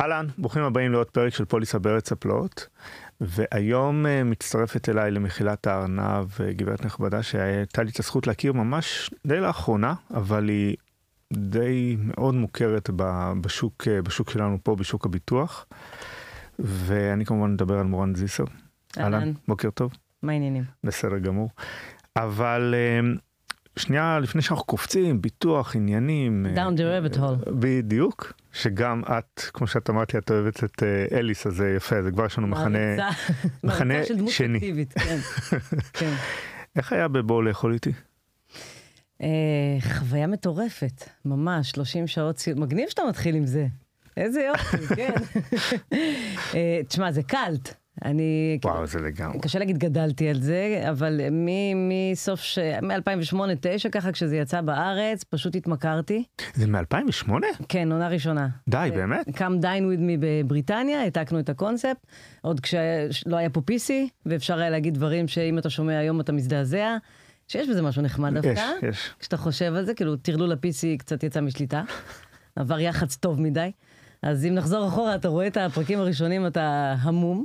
אהלן, ברוכים הבאים לעוד פרק של פוליסה בארץ הפלאות, והיום uh, מצטרפת אליי למחילת הארנב גברת נכבדה שהייתה לי את הזכות להכיר ממש די לאחרונה, אבל היא די מאוד מוכרת בשוק, uh, בשוק שלנו פה, בשוק הביטוח, ואני כמובן מדבר על מורן זיסר. אהלן, בוקר טוב. מה העניינים? בסדר גמור. אבל uh, שנייה לפני שאנחנו קופצים, ביטוח, עניינים. down the rabbit hole. בדיוק. שגם את, כמו שאת אמרת לי, את אוהבת את uh, אליס, אז זה יפה, זה כבר יש לנו מחנה, מחנה שני. כן, כן. איך היה בבואו לאכול איתי? חוויה מטורפת, ממש, 30 שעות, מגניב שאתה מתחיל עם זה. איזה יופי, כן. תשמע, זה קאלט. אני... וואו, זה לגמרי. קשה להגיד גדלתי על זה, אבל מסוף ש... מ-2008-2009 ככה, כשזה יצא בארץ, פשוט התמכרתי. זה מ-2008? כן, עונה ראשונה. די, באמת? קם דיין וויד מי בבריטניה, העתקנו את הקונספט, עוד כשלא היה פה PC, ואפשר היה להגיד דברים שאם אתה שומע היום אתה מזדעזע. שיש בזה משהו נחמד דווקא. יש, יש. כשאתה חושב על זה, כאילו טרלול ה-PC קצת יצא משליטה. עבר יח"צ טוב מדי. אז אם נחזור אחורה, אתה רואה את הפרקים הראשונים, אתה המום.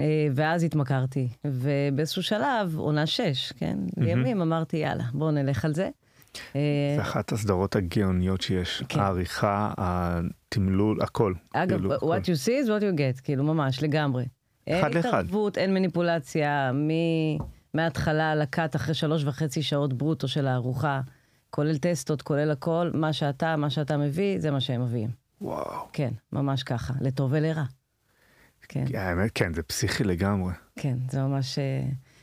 אה, ואז התמכרתי, ובאיזשהו שלב, עונה שש, כן? Mm-hmm. לימים אמרתי, יאללה, בואו נלך על זה. אה, זה אחת הסדרות הגאוניות שיש, כן. העריכה, התמלול, הכל. אגב, כאילו, what you see is what you get, כאילו ממש, לגמרי. אחד לאחד. אין התערבות, אין מניפולציה, מ... מההתחלה לקאט אחרי שלוש וחצי שעות ברוטו של הארוחה, כולל טסטות, כולל הכל, מה שאתה, מה שאתה מביא, זה מה שהם מביאים. וואו. כן, ממש ככה, לטוב ולרע. כן. האמת, כן, זה פסיכי לגמרי. כן, זה ממש, אה,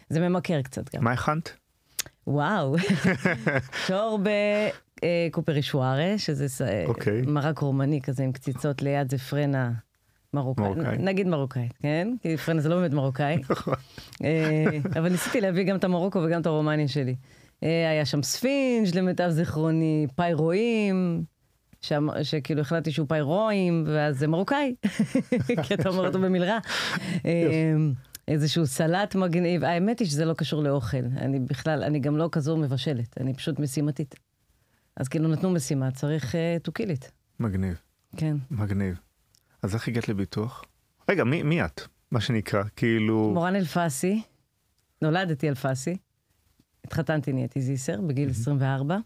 זה ממכר קצת גם. מה הכנת? וואו, שור בקופרי שוארה, שזה okay. אוקיי. מרק רומני כזה עם קציצות ליד זה פרנה מרוקאי, מרוקאי. נגיד מרוקאי, כן? כי פרנה זה לא באמת מרוקאי. נכון. אה, אבל ניסיתי להביא גם את המרוקו וגם את הרומניה שלי. אה, היה שם ספינג' למיטב זיכרוני, פאי רואים, שכאילו החלטתי שהוא פיירואים, ואז זה מרוקאי, כי אתה אומר אותו במלרע. אמ, איזשהו סלט מגניב, האמת היא שזה לא קשור לאוכל, אני בכלל, אני גם לא כזו מבשלת, אני פשוט משימתית. אז כאילו נתנו משימה, צריך to kill it. מגניב. כן. מגניב. אז איך הגעת לביטוח? רגע, מי, מי את? מה שנקרא, כאילו... מורן אלפסי, נולדתי אלפסי, התחתנתי, נהייתי זיסר בגיל 24.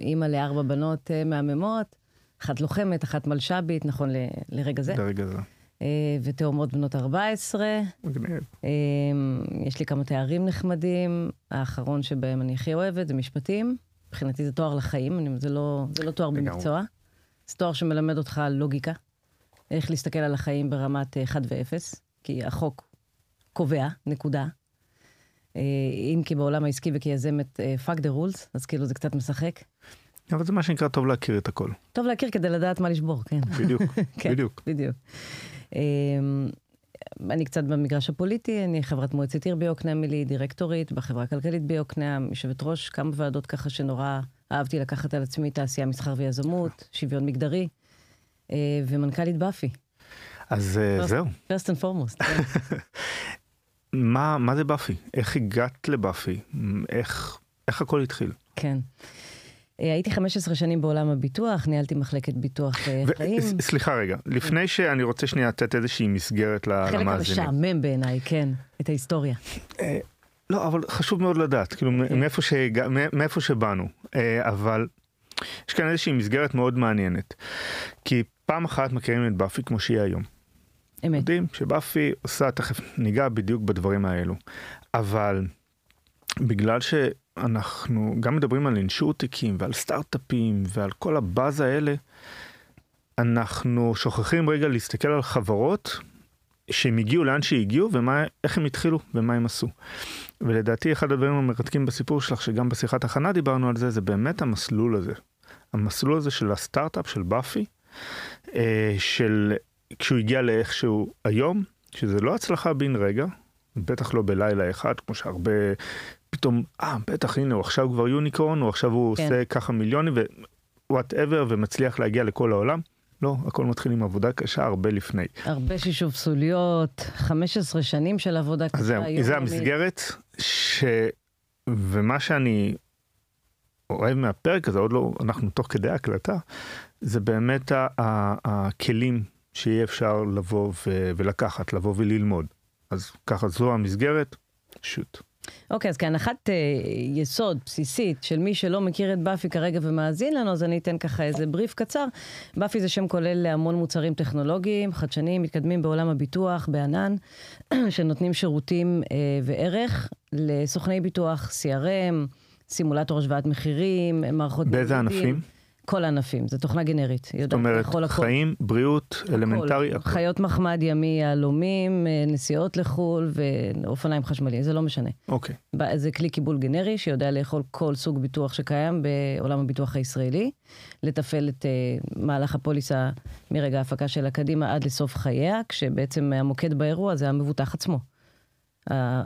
אימא לארבע בנות אה, מהממות, אחת לוחמת, אחת מלש"בית, נכון ל, לרגע זה. לרגע זה. אה, ותאומות בנות 14. מגניב. אה, יש לי כמה תארים נחמדים, האחרון שבהם אני הכי אוהבת זה משפטים. מבחינתי זה תואר לחיים, זה לא, זה לא תואר במקצוע. זה תואר שמלמד אותך לוגיקה, איך להסתכל על החיים ברמת 1 ו-0, כי החוק קובע, נקודה. אה, אם כי בעולם העסקי וכיזמת אה, fuck the rules, אז כאילו זה קצת משחק. אבל זה מה שנקרא טוב להכיר את הכל. טוב להכיר כדי לדעת מה לשבור, כן. בדיוק, כן, בדיוק. בדיוק. אמ, אני קצת במגרש הפוליטי, אני חברת מועצת עיר ביוקנעם, לי דירקטורית בחברה הכלכלית ביוקנעם, יושבת ראש כמה ועדות ככה שנורא אהבתי לקחת על עצמי תעשייה, מסחר ויזמות, שוויון מגדרי, אה, ומנכ"לית באפי. אז זהו. first and foremost. כן. מה, מה זה באפי? איך הגעת לבאפי? איך, איך הכל התחיל? כן. אה, הייתי 15 שנים בעולם הביטוח, ניהלתי מחלקת ביטוח אה, ו- חיים. סליחה רגע, לפני שאני רוצה שנייה לתת איזושהי מסגרת למאזינים. חלק המשעמם בעיניי, כן, את ההיסטוריה. אה, לא, אבל חשוב מאוד לדעת, כאילו כן. מאיפה, שהג... מאיפה שבאנו, אבל יש כאן איזושהי מסגרת מאוד מעניינת. כי פעם אחת מכירים את באפי כמו שהיא היום. אמת. יודעים שבאפי עושה, תכף ניגע בדיוק בדברים האלו. אבל בגלל שאנחנו גם מדברים על אינשורטיקים ועל סטארט-אפים ועל כל הבאז האלה, אנחנו שוכחים רגע להסתכל על חברות שהם הגיעו לאן שהגיעו ואיך הם התחילו ומה הם עשו. ולדעתי אחד הדברים המרתקים בסיפור שלך שגם בשיחת הכנה דיברנו על זה זה באמת המסלול הזה. המסלול הזה של הסטארט-אפ של באפי אה, של כשהוא הגיע לאיכשהו היום, שזה לא הצלחה בן רגע, בטח לא בלילה אחד, כמו שהרבה פתאום, אה, בטח, הנה, הוא עכשיו כבר unicorn, הוא עכשיו הוא כן. עושה ככה מיליונים ו whatever, ומצליח להגיע לכל העולם. לא, הכל מתחיל עם עבודה קשה הרבה לפני. הרבה שפשוף סוליות, 15 שנים של עבודה קשה. אז זהו, זה המסגרת, ש... ומה שאני אוהב מהפרק הזה, עוד לא, אנחנו תוך כדי הקלטה, זה באמת הכלים שיהיה אפשר לבוא ולקחת, לבוא וללמוד. אז ככה זו המסגרת, שוט. אוקיי, okay, אז כהנחת uh, יסוד בסיסית של מי שלא מכיר את באפי כרגע ומאזין לנו, אז אני אתן ככה איזה בריף קצר. באפי זה שם כולל להמון מוצרים טכנולוגיים, חדשניים, מתקדמים בעולם הביטוח, בענן, שנותנים שירותים uh, וערך לסוכני ביטוח, CRM, סימולטור השוואת מחירים, מערכות... באיזה ענפים? כל הענפים, זו תוכנה גנרית. זאת אומרת, חיים, הכל. בריאות, הכל. אלמנטרי. הכל. חיות מחמד ימי, יהלומים, אה, נסיעות לחו"ל ואופניים חשמליים, זה לא משנה. אוקיי. זה כלי קיבול גנרי שיודע לאכול כל סוג ביטוח שקיים בעולם הביטוח הישראלי, לתפעל את uh, מהלך הפוליסה מרגע ההפקה שלה קדימה עד לסוף חייה, כשבעצם המוקד באירוע זה המבוטח עצמו.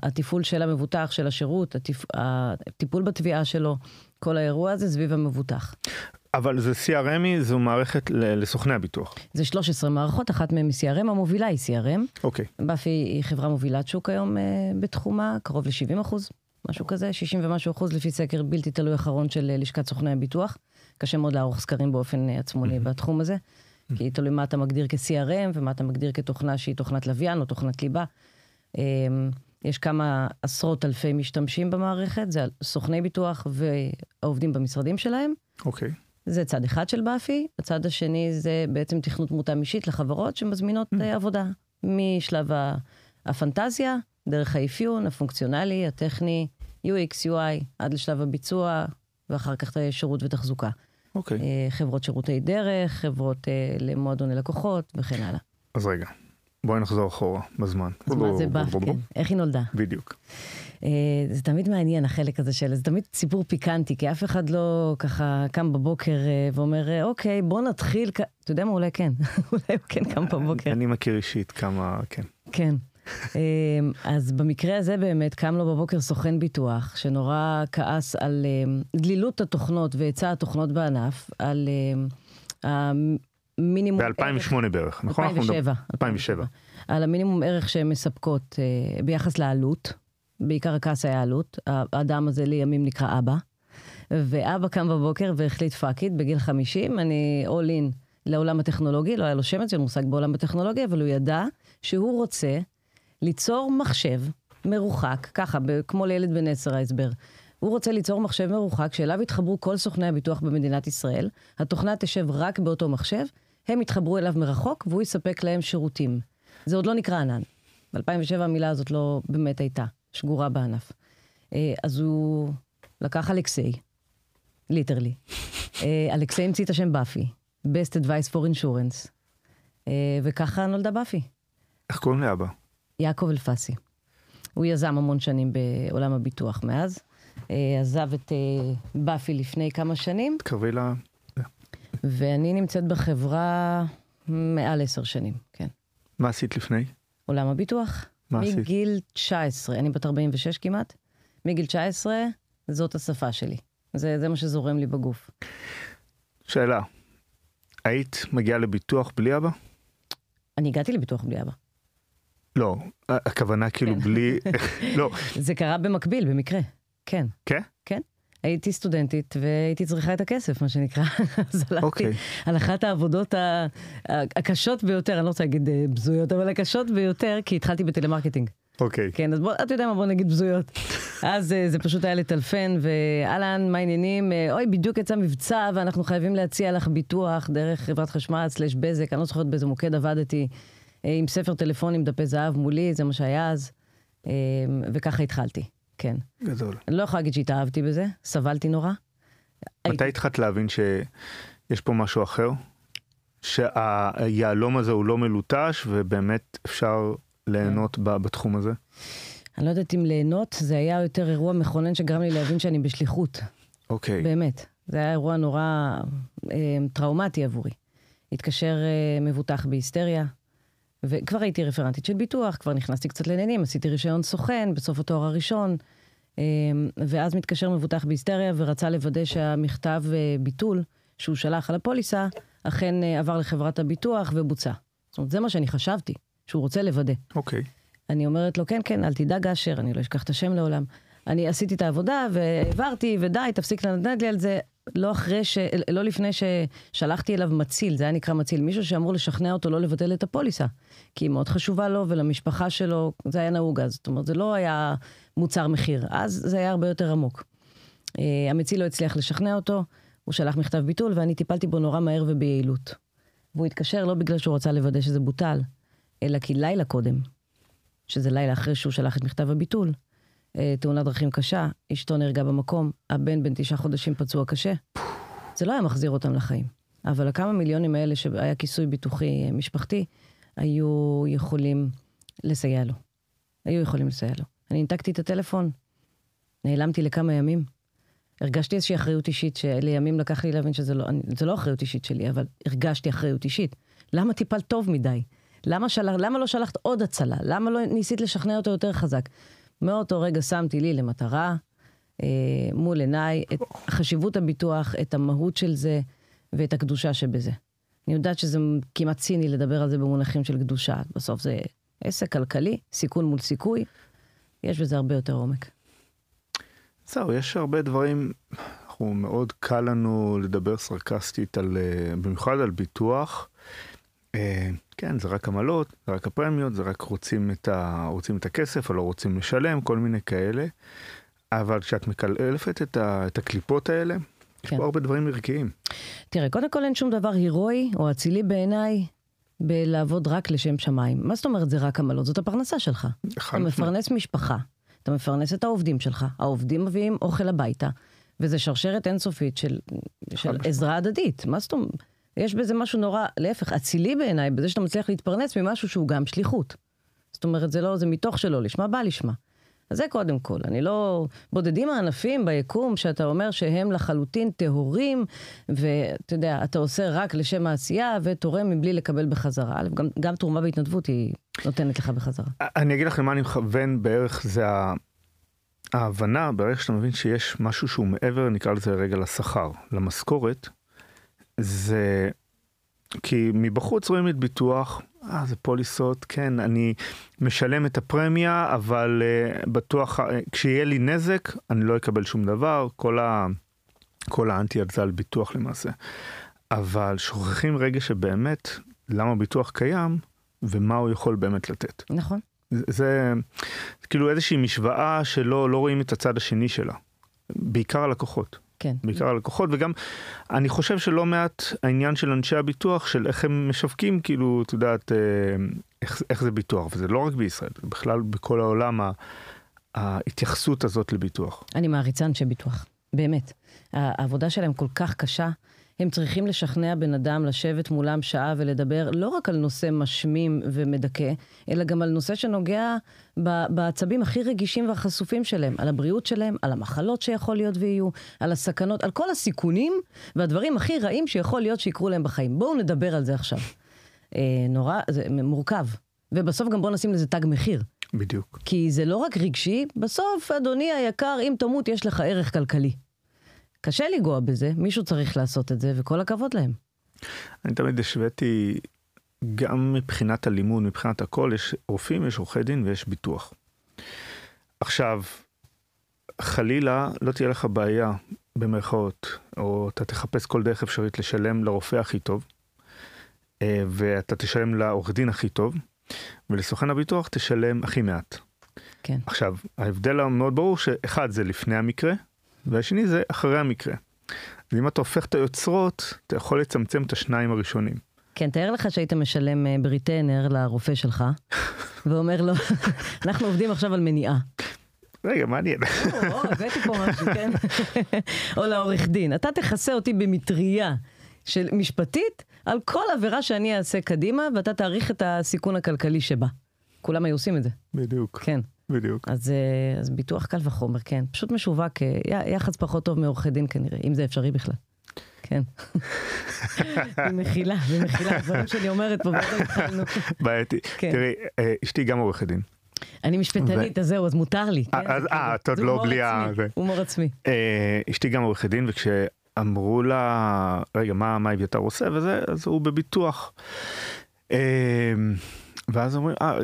התפעול של המבוטח, של השירות, הטיפול בתביעה שלו, כל האירוע הזה סביב המבוטח. אבל זה CRMי, זו מערכת לסוכני הביטוח. זה 13 מערכות, אחת מהן היא CRM, המובילה היא CRM. אוקיי. Okay. באפי היא חברה מובילת שוק היום uh, בתחומה, קרוב ל-70 אחוז, משהו כזה, 60 ומשהו אחוז לפי סקר בלתי תלוי אחרון של uh, לשכת סוכני הביטוח. קשה מאוד לערוך סקרים באופן uh, עצמוני mm-hmm. בתחום הזה, mm-hmm. כי תלוי מה אתה מגדיר כ-CRM ומה אתה מגדיר כתוכנה שהיא תוכנת לוויין או תוכנת ליבה. Um, יש כמה עשרות אלפי משתמשים במערכת, זה סוכני ביטוח והעובדים במשרדים שלהם. אוקיי. Okay. זה צד אחד של באפי, הצד השני זה בעצם תכנות מותאם אישית לחברות שמזמינות mm. עבודה, משלב הפנטזיה, דרך האפיון, הפונקציונלי, הטכני, UX, UI, עד לשלב הביצוע, ואחר כך שירות ותחזוקה. אוקיי. Okay. אה, חברות שירותי דרך, חברות אה, למועדוני לקוחות וכן הלאה. אז רגע, בואי נחזור אחורה בזמן. אז מה זה בא, כן? איך היא נולדה? בדיוק. אה, זה תמיד מעניין החלק הזה של, זה תמיד סיפור פיקנטי, כי אף אחד לא ככה קם בבוקר אה, ואומר, אה, אוקיי, בוא נתחיל, אתה יודע מה, אולי כן, אולי הוא כן קם בבוקר. אני מכיר אישית כמה, כן. כן. אז במקרה הזה באמת קם לו בבוקר סוכן ביטוח, שנורא כעס על דלילות התוכנות והיצע התוכנות בענף, על המינימום... ב-2008 בערך, נכון? 2007. 2007. על המינימום ערך שהן מספקות ביחס לעלות. בעיקר הכעס היה עלות. האדם הזה לימים נקרא אבא. ואבא קם בבוקר והחליט fuck it, בגיל 50, אני all in לעולם הטכנולוגי, לא היה לו שמץ של מושג בעולם הטכנולוגי, אבל הוא ידע שהוא רוצה ליצור מחשב מרוחק, ככה, כמו לילד בן עשר ההסבר. הוא רוצה ליצור מחשב מרוחק שאליו יתחברו כל סוכני הביטוח במדינת ישראל, התוכנה תשב רק באותו מחשב, הם יתחברו אליו מרחוק והוא יספק להם שירותים. זה עוד לא נקרא ענן. ב-2007 המילה הזאת לא באמת הייתה. שגורה בענף. אה, אז הוא לקח אלכסיי, ליטרלי. אה, אלכסיי המציא את השם באפי, best advice for insurance, אה, וככה נולדה באפי. איך קוראים לאבא? יעקב אלפסי. הוא יזם המון שנים בעולם הביטוח מאז. עזב את באפי לפני כמה שנים. תקרבי ל... ואני נמצאת בחברה מעל עשר שנים, כן. מה עשית לפני? עולם הביטוח. מה עשית? מגיל 19, אני בת 46 כמעט, מגיל 19 זאת השפה שלי. זה, זה מה שזורם לי בגוף. שאלה, היית מגיעה לביטוח בלי אבא? אני הגעתי לביטוח בלי אבא. לא, הכוונה כאילו כן. בלי... לא. זה קרה במקביל, במקרה, כן. כן? כן. הייתי סטודנטית והייתי צריכה את הכסף, מה שנקרא. אז הלכתי. אוקיי. על אחת העבודות הקשות ביותר, אני לא רוצה להגיד אה, בזויות, אבל הקשות ביותר, כי התחלתי בטלמרקטינג. אוקיי. כן, אז בוא, אתה יודע מה, בוא נגיד בזויות. אז אה, זה פשוט היה לטלפן, ואהלן, מה העניינים? אה, אוי, בדיוק יצא מבצע, ואנחנו חייבים להציע לך ביטוח דרך חברת חשמל סלש בזק, אני לא זוכרת באיזה מוקד עבדתי, עם ספר טלפונים, דפי זהב מולי, זה מה שהיה אז, וככה התחלתי. כן. גדול. אני לא יכולה להגיד שהתאהבתי בזה, סבלתי נורא. מתי התחלת להבין שיש פה משהו אחר? שהיהלום הזה הוא לא מלוטש ובאמת אפשר ליהנות כן. בתחום הזה? אני לא יודעת אם ליהנות, זה היה יותר אירוע מכונן שגרם לי להבין שאני בשליחות. אוקיי. באמת. זה היה אירוע נורא אה, טראומטי עבורי. התקשר אה, מבוטח בהיסטריה, וכבר הייתי רפרנטית של ביטוח, כבר נכנסתי קצת לעניינים, עשיתי רישיון סוכן בסוף התואר הראשון, אמ, ואז מתקשר מבוטח בהיסטריה ורצה לוודא שהמכתב אה, ביטול שהוא שלח על הפוליסה, אכן אה, עבר לחברת הביטוח ובוצע. זאת אומרת, זה מה שאני חשבתי, שהוא רוצה לוודא. אוקיי. Okay. אני אומרת לו, כן, כן, אל תדאג אשר, אני לא אשכח את השם לעולם. אני עשיתי את העבודה והעברתי, ודי, תפסיק לנדנד לי על זה. לא אחרי ש... לא לפני ששלחתי אליו מציל, זה היה נקרא מציל, מישהו שאמור לשכנע אותו לא לבטל את הפוליסה. כי היא מאוד חשובה לו ולמשפחה שלו, זה היה נהוג אז. זאת אומרת, זה לא היה מוצר מחיר, אז זה היה הרבה יותר עמוק. אה, המציל לא הצליח לשכנע אותו, הוא שלח מכתב ביטול ואני טיפלתי בו נורא מהר וביעילות. והוא התקשר לא בגלל שהוא רצה לוודא שזה בוטל, אלא כי לילה קודם, שזה לילה אחרי שהוא שלח את מכתב הביטול, תאונת דרכים קשה, אשתו נהרגה במקום, הבן בן תשעה חודשים פצוע קשה. זה לא היה מחזיר אותם לחיים. אבל הכמה מיליונים האלה שהיה כיסוי ביטוחי משפחתי, היו יכולים לסייע לו. היו יכולים לסייע לו. אני ניתקתי את הטלפון, נעלמתי לכמה ימים. הרגשתי איזושהי אחריות אישית, שלימים לקח לי להבין שזה לא, זה לא אחריות אישית שלי, אבל הרגשתי אחריות אישית. למה טיפלת טוב מדי? למה, של... למה לא שלחת עוד הצלה? למה לא ניסית לשכנע אותו יותר חזק? מאותו רגע שמתי לי למטרה, אה, מול עיניי, את חשיבות הביטוח, את המהות של זה ואת הקדושה שבזה. אני יודעת שזה כמעט ציני לדבר על זה במונחים של קדושה. בסוף זה עסק כלכלי, סיכון מול סיכוי, יש בזה הרבה יותר עומק. זהו, יש הרבה דברים, אנחנו מאוד קל לנו לדבר סרקסטית על, אה, במיוחד על ביטוח. אה, כן, זה רק עמלות, זה רק הפרמיות, זה רק רוצים את, ה, רוצים את הכסף או לא רוצים לשלם, כל מיני כאלה. אבל כשאת מקלפת את, ה, את הקליפות האלה, יש כן. פה הרבה דברים ערכיים. תראה, קודם כל אין שום דבר הירואי או אצילי בעיניי בלעבוד רק לשם שמיים. מה זאת אומרת זה רק עמלות? זאת הפרנסה שלך. אתה מפרנס משפחה, אתה מפרנס את העובדים שלך, העובדים מביאים אוכל הביתה, וזה שרשרת אינסופית של, של עזרה הדדית. מה זאת אומרת? יש בזה משהו נורא, להפך, אצילי בעיניי, בזה שאתה מצליח להתפרנס ממשהו שהוא גם שליחות. זאת אומרת, זה לא, זה מתוך שלא לשמה, בא לשמה. אז זה קודם כל. אני לא... בודדים הענפים ביקום שאתה אומר שהם לחלוטין טהורים, ואתה יודע, אתה עושה רק לשם העשייה ותורם מבלי לקבל בחזרה. גם, גם תרומה בהתנדבות היא נותנת לך בחזרה. אני אגיד לך למה אני מכוון בערך, זה ההבנה, בערך שאתה מבין שיש משהו שהוא מעבר, נקרא לזה רגע לשכר, למשכורת, זה כי מבחוץ רואים את ביטוח, אה, זה פוליסות, כן, אני משלם את הפרמיה, אבל uh, בטוח, uh, כשיהיה לי נזק, אני לא אקבל שום דבר, כל, ה, כל האנטי על זה על ביטוח למעשה. אבל שוכחים רגע שבאמת, למה ביטוח קיים, ומה הוא יכול באמת לתת. נכון. זה, זה כאילו איזושהי משוואה שלא לא רואים את הצד השני שלה, בעיקר הלקוחות. כן. בעיקר הלקוחות, וגם אני חושב שלא מעט העניין של אנשי הביטוח, של איך הם משווקים, כאילו, את יודעת, אה, איך, איך זה ביטוח, וזה לא רק בישראל, בכלל בכל העולם ההתייחסות הזאת לביטוח. אני מעריצה אנשי ביטוח, באמת. העבודה שלהם כל כך קשה. הם צריכים לשכנע בן אדם לשבת מולם שעה ולדבר לא רק על נושא משמים ומדכא, אלא גם על נושא שנוגע בעצבים הכי רגישים והחשופים שלהם, על הבריאות שלהם, על המחלות שיכול להיות ויהיו, על הסכנות, על כל הסיכונים והדברים הכי רעים שיכול להיות שיקרו להם בחיים. בואו נדבר על זה עכשיו. אה, נורא, זה מורכב. ובסוף גם בואו נשים לזה תג מחיר. בדיוק. כי זה לא רק רגשי, בסוף, אדוני היקר, אם תמות, יש לך ערך כלכלי. קשה לנגוע בזה, מישהו צריך לעשות את זה, וכל הכבוד להם. אני תמיד השוויתי, גם מבחינת הלימוד, מבחינת הכל, יש רופאים, יש עורכי דין ויש ביטוח. עכשיו, חלילה לא תהיה לך בעיה, במרכאות, או אתה תחפש כל דרך אפשרית לשלם לרופא הכי טוב, אה, ואתה תשלם לעורך דין הכי טוב, ולסוכן הביטוח תשלם הכי מעט. כן. עכשיו, ההבדל המאוד ברור שאחד זה לפני המקרה, והשני זה אחרי המקרה. ואם אתה הופך את היוצרות, אתה יכול לצמצם את השניים הראשונים. כן, תאר לך שהיית משלם אה, בריטנר לרופא שלך, ואומר לו, אנחנו עובדים עכשיו על מניעה. רגע, מעניין. או, הבאתי פה משהו, כן? או לעורך דין. אתה תכסה אותי במטריה של משפטית על כל עבירה שאני אעשה קדימה, ואתה תעריך את הסיכון הכלכלי שבה. כולם היו עושים את זה. בדיוק. כן. בדיוק. אז, אה, אז ביטוח קל וחומר, כן. פשוט משווק, אה, יחס פחות טוב מעורכי דין כנראה, אם זה אפשרי בכלל. כן. במחילה, במחילה, דברים שאני אומרת פה, ועוד התחלנו. בעייתי. כן. תראי, אה, אשתי גם עורכת דין. אני משפטנית, אז זהו, אז מותר לי. כן? אז אה, את עוד לא בלי ה... זה הומור עצמי. אשתי גם עורכת דין, וכשאמרו לה, רגע, מה אביתר עושה וזה, אז הוא בביטוח. ואז אומרים, אה,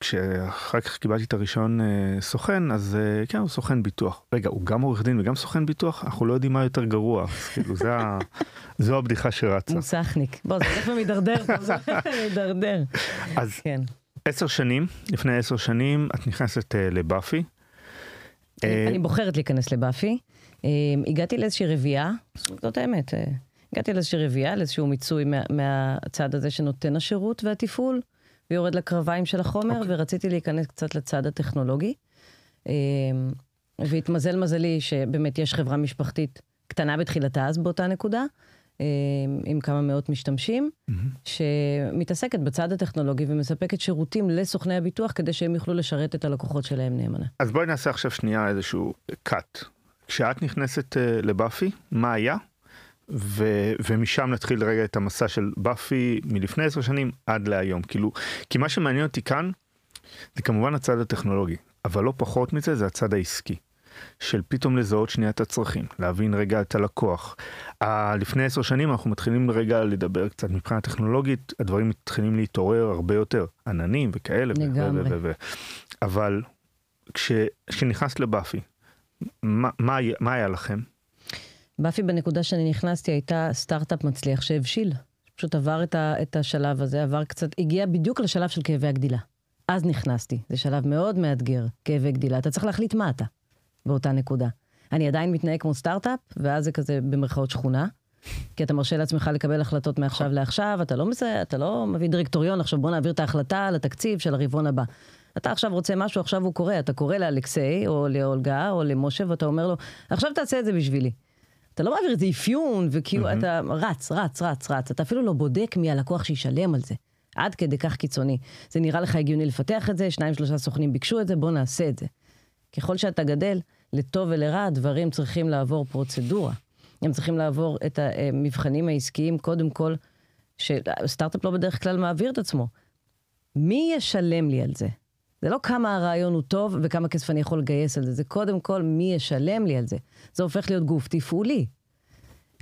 כשאחר כך קיבלתי את הרישיון אה, סוכן, אז אה, כן, הוא סוכן ביטוח. רגע, הוא גם עורך דין וגם סוכן ביטוח? אנחנו לא יודעים מה יותר גרוע. אז כאילו, זה ה... זו הבדיחה שרצה. מוסכניק. בוא, זה הולך ומידרדר זה הולך ומידרדר. אז כן. עשר שנים, לפני עשר שנים, את נכנסת אה, לבאפי. אני בוחרת להיכנס לבאפי. הגעתי לאיזושהי רביעייה, זאת האמת. הגעתי לאיזושהי רביעייה, לאיזשהו מיצוי מה, מהצד הזה שנותן השירות והתפעול, ויורד לקרביים של החומר, okay. אוקיי. ורציתי להיכנס קצת לצד הטכנולוגי. אמ, והתמזל מזלי שבאמת יש חברה משפחתית קטנה בתחילתה אז באותה נקודה, אמ, עם כמה מאות משתמשים, mm-hmm. שמתעסקת בצד הטכנולוגי ומספקת שירותים לסוכני הביטוח כדי שהם יוכלו לשרת את הלקוחות שלהם נאמנה. אז בואי נעשה עכשיו שנייה איזשהו cut. כשאת נכנסת uh, לבאפי, מה היה? ו- ומשם נתחיל רגע את המסע של באפי מלפני עשר שנים עד להיום. כאילו, כי מה שמעניין אותי כאן, זה כמובן הצד הטכנולוגי, אבל לא פחות מזה זה הצד העסקי. של פתאום לזהות שנייה את הצרכים, להבין רגע את הלקוח. ה- לפני עשר שנים אנחנו מתחילים רגע לדבר קצת מבחינה טכנולוגית, הדברים מתחילים להתעורר הרבה יותר, עננים וכאלה. לגמרי. ו- ו- ו- אבל כש- כשנכנסת לבאפי, מה, מה, מה היה לכם? באפי בנקודה שאני נכנסתי הייתה סטארט-אפ מצליח שהבשיל. פשוט עבר את, ה, את השלב הזה, עבר קצת, הגיע בדיוק לשלב של כאבי הגדילה. אז נכנסתי. זה שלב מאוד מאתגר, כאבי גדילה. אתה צריך להחליט מה אתה באותה נקודה. אני עדיין מתנהג כמו סטארט-אפ, ואז זה כזה במרכאות שכונה. כי אתה מרשה לעצמך לקבל החלטות מעכשיו לעכשיו, אתה לא, מזה, אתה לא מביא דירקטוריון, עכשיו בוא נעביר את ההחלטה לתקציב של הרבעון הבא. אתה עכשיו רוצה משהו, עכשיו הוא קורה, אתה קורא לאלכסיי, או לאולגה, או למשה, ואתה אומר לו, עכשיו תעשה את זה בשבילי. אתה לא מעביר איזה אפיון, וכאילו mm-hmm. אתה רץ, רץ, רץ, רץ. אתה אפילו לא בודק מי הלקוח שישלם על זה. עד כדי כך קיצוני. זה נראה לך הגיוני לפתח את זה, שניים שלושה סוכנים ביקשו את זה, בוא נעשה את זה. ככל שאתה גדל, לטוב ולרע, דברים צריכים לעבור פרוצדורה. הם צריכים לעבור את המבחנים העסקיים, קודם כל, שסטארט-אפ לא בדרך כלל מעביר את עצמו. מי ישלם לי על זה? זה לא כמה הרעיון הוא טוב וכמה כסף אני יכול לגייס על זה, זה קודם כל מי ישלם לי על זה. זה הופך להיות גוף תפעולי.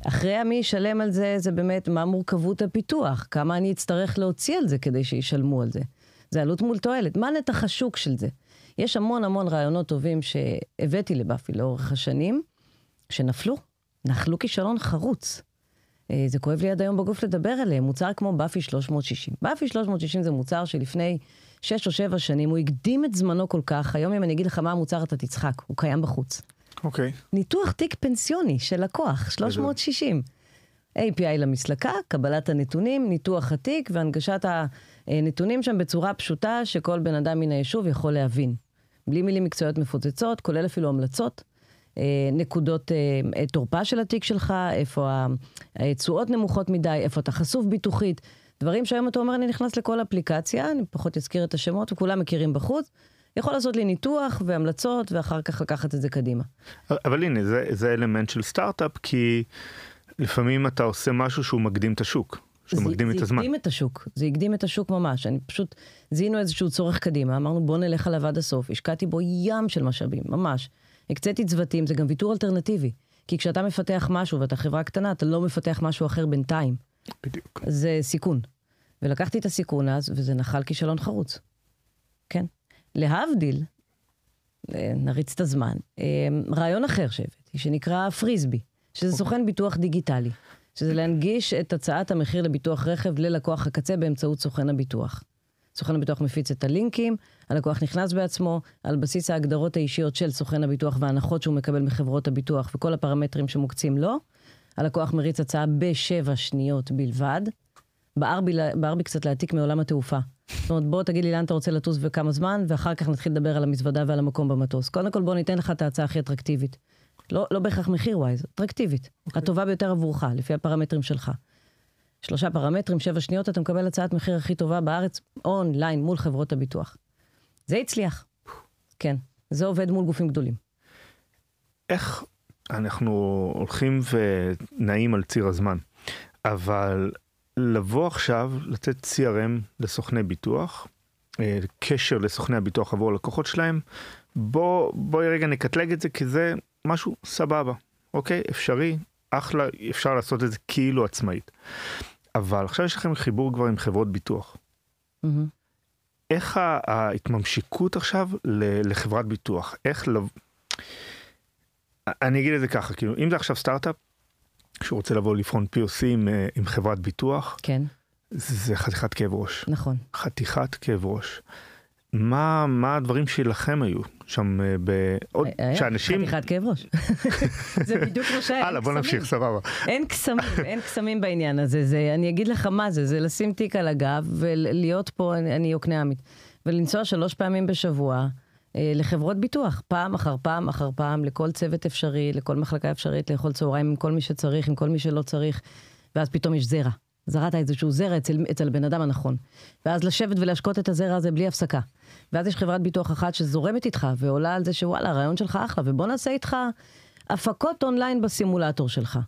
אחרי המי ישלם על זה, זה באמת מה מורכבות הפיתוח, כמה אני אצטרך להוציא על זה כדי שישלמו על זה. זה עלות מול תועלת, מה נתח השוק של זה? יש המון המון רעיונות טובים שהבאתי לבאפי לאורך השנים, שנפלו, נחלו כישלון חרוץ. אה, זה כואב לי עד היום בגוף לדבר עליהם, מוצר כמו באפי 360. באפי 360 זה מוצר שלפני שש או שבע שנים, הוא הקדים את זמנו כל כך, היום אם אני אגיד לך מה המוצר אתה תצחק, הוא קיים בחוץ. אוקיי. Okay. ניתוח תיק פנסיוני של לקוח, 360. API למסלקה, קבלת הנתונים, ניתוח התיק והנגשת הנתונים שם בצורה פשוטה שכל בן אדם מן היישוב יכול להבין. בלי מילים מקצועיות מפוצצות, כולל אפילו המלצות, אה, נקודות אה, תורפה של התיק שלך, איפה התשואות נמוכות מדי, איפה אתה חשוף ביטוחית. דברים שהיום אתה אומר, אני נכנס לכל אפליקציה, אני פחות אזכיר את השמות, וכולם מכירים בחוץ. יכול לעשות לי ניתוח והמלצות, ואחר כך לקחת את זה קדימה. אבל הנה, זה, זה אלמנט של סטארט-אפ, כי לפעמים אתה עושה משהו שהוא מקדים את השוק. שהוא מקדים את הזמן. זה הקדים את השוק, זה הקדים את השוק ממש. אני פשוט, זיהינו איזשהו צורך קדימה, אמרנו בוא נלך עליו עד הסוף, השקעתי בו ים של משאבים, ממש. הקציתי צוותים, זה גם ויתור אלטרנטיבי. כי כשאתה מפתח משהו ואתה חברה קטנה, אתה לא מפתח משהו אחר בינתיים. בדיוק. זה סיכון. ולקחתי את הסיכון אז, וזה נחל כישלון חרוץ. כן. להבדיל, נריץ את הזמן, אה, רעיון אחר שהבאתי, שנקרא פריסבי, שזה סוכן ביטוח דיגיטלי. שזה להנגיש את הצעת המחיר לביטוח רכב ללקוח הקצה באמצעות סוכן הביטוח. סוכן הביטוח מפיץ את הלינקים, הלקוח נכנס בעצמו, על בסיס ההגדרות האישיות של סוכן הביטוח וההנחות שהוא מקבל מחברות הביטוח וכל הפרמטרים שמוקצים לו, הלקוח מריץ הצעה בשבע שניות בלבד. בער בי, בער בי קצת להעתיק מעולם התעופה. זאת אומרת, בוא תגיד לי לאן אתה רוצה לטוס וכמה זמן, ואחר כך נתחיל לדבר על המזוודה ועל המקום במטוס. קודם כל בוא ניתן לך את ההצעה הכי אטרקטיבית. לא, לא בהכרח מחיר ווייז, אטרקטיבית. Okay. הטובה ביותר עבורך, לפי הפרמטרים שלך. שלושה פרמטרים, שבע שניות, אתה מקבל הצעת מחיר הכי טובה בארץ, אונליין, מול חברות הביטוח. זה הצליח. כן, זה עובד מול גופים גדולים. איך אנחנו הולכים ונעים על ציר הזמן, אבל לבוא עכשיו, לתת CRM לסוכני ביטוח, אה, קשר לסוכני הביטוח עבור הלקוחות שלהם, בוא, בואי רגע נקטלג את זה כי זה משהו סבבה, אוקיי? אפשרי, אחלה, אפשר לעשות את זה כאילו עצמאית. אבל עכשיו יש לכם חיבור כבר עם חברות ביטוח. Mm-hmm. איך ההתממשקות עכשיו לחברת ביטוח? איך לב... אני אגיד את זה ככה, כאילו, אם זה עכשיו סטארט-אפ, שהוא רוצה לבוא לבחון POC עם, אה, עם חברת ביטוח, כן. זה חתיכת כאב ראש. נכון. חתיכת כאב ראש. מה, מה הדברים שלכם היו שם אה, בעוד היה, שאנשים... חתיכת כאב ראש. זה בדיוק כמו שהיה, הלאה, בוא נמשיך, סבבה. אין קסמים, אין קסמים בעניין הזה. זה, אני אגיד לך מה זה, זה לשים תיק על הגב ולהיות פה, אני, אני יוקנעמית, ולנסוע שלוש פעמים בשבוע. אה, לחברות ביטוח, פעם אחר פעם אחר פעם, לכל צוות אפשרי, לכל מחלקה אפשרית, לאכול צהריים עם כל מי שצריך, עם כל מי שלא צריך, ואז פתאום יש זרע. זרעת איזשהו זרע אצל, אצל הבן אדם הנכון. ואז לשבת ולהשקות את הזרע הזה בלי הפסקה. ואז יש חברת ביטוח אחת שזורמת איתך ועולה על זה שוואלה, הרעיון שלך אחלה, ובוא נעשה איתך הפקות אונליין בסימולטור שלך.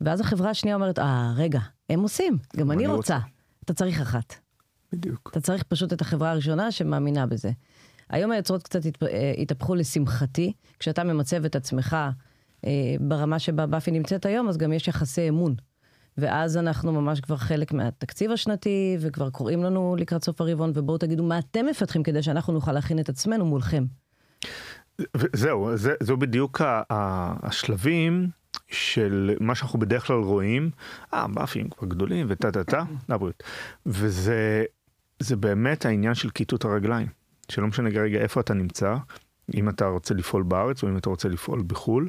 ואז החברה השנייה אומרת, אה, רגע, הם עושים, גם אני רוצה. רוצה. אתה צריך אחת. בדיוק. אתה צריך פשוט את החברה הראשונה שמאמינה בזה. היום היוצרות קצת אה, התהפכו לשמחתי, כשאתה ממצב את עצמך אה, ברמה שבה באפי נמצאת היום, אז גם יש יחסי אמון. ואז אנחנו ממש כבר חלק מהתקציב השנתי, וכבר קוראים לנו לקראת סוף הרבעון, ובואו תגידו מה אתם מפתחים כדי שאנחנו נוכל להכין את עצמנו מולכם. זהו, זה, זו בדיוק השלבים של מה שאנחנו בדרך כלל רואים, אה, באפים כבר גדולים וטה טה טה, לבריאות. וזה זה באמת העניין של כיתות הרגליים. שלא משנה כרגע איפה אתה נמצא, אם אתה רוצה לפעול בארץ או אם אתה רוצה לפעול בחו"ל,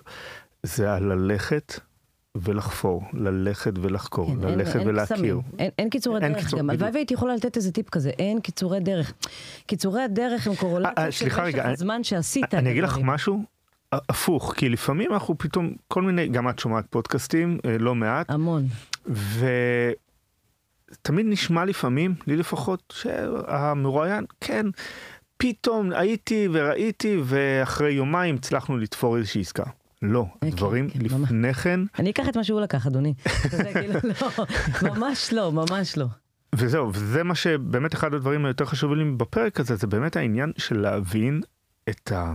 זה הללכת ולחפור, ללכת ולחקור, כן, ללכת אין, ולהכיר. אין, אין, אין קיצורי אין דרך קיצור, גם, הלוואי והייתי יכולה לתת איזה טיפ כזה, אין קיצורי דרך. קיצורי הדרך הם קורולציה אה, של משך הזמן שעשית. אני אגיד לך משהו, הפוך, כי לפעמים אנחנו פתאום, כל מיני, גם את שומעת פודקאסטים, אה, לא מעט. המון. ותמיד נשמע לפעמים, לי לפחות, שהמרואיין, כן, פתאום הייתי וראיתי, ואחרי יומיים הצלחנו לתפור איזושהי עסקה. לא, אה, כן, כן, לפני כן... אני אקח את מה שהוא לקח, אדוני. כאילו, לא, ממש לא, ממש לא. וזהו, וזה מה שבאמת אחד הדברים היותר חשובים לי בפרק הזה, זה באמת העניין של להבין את, ה,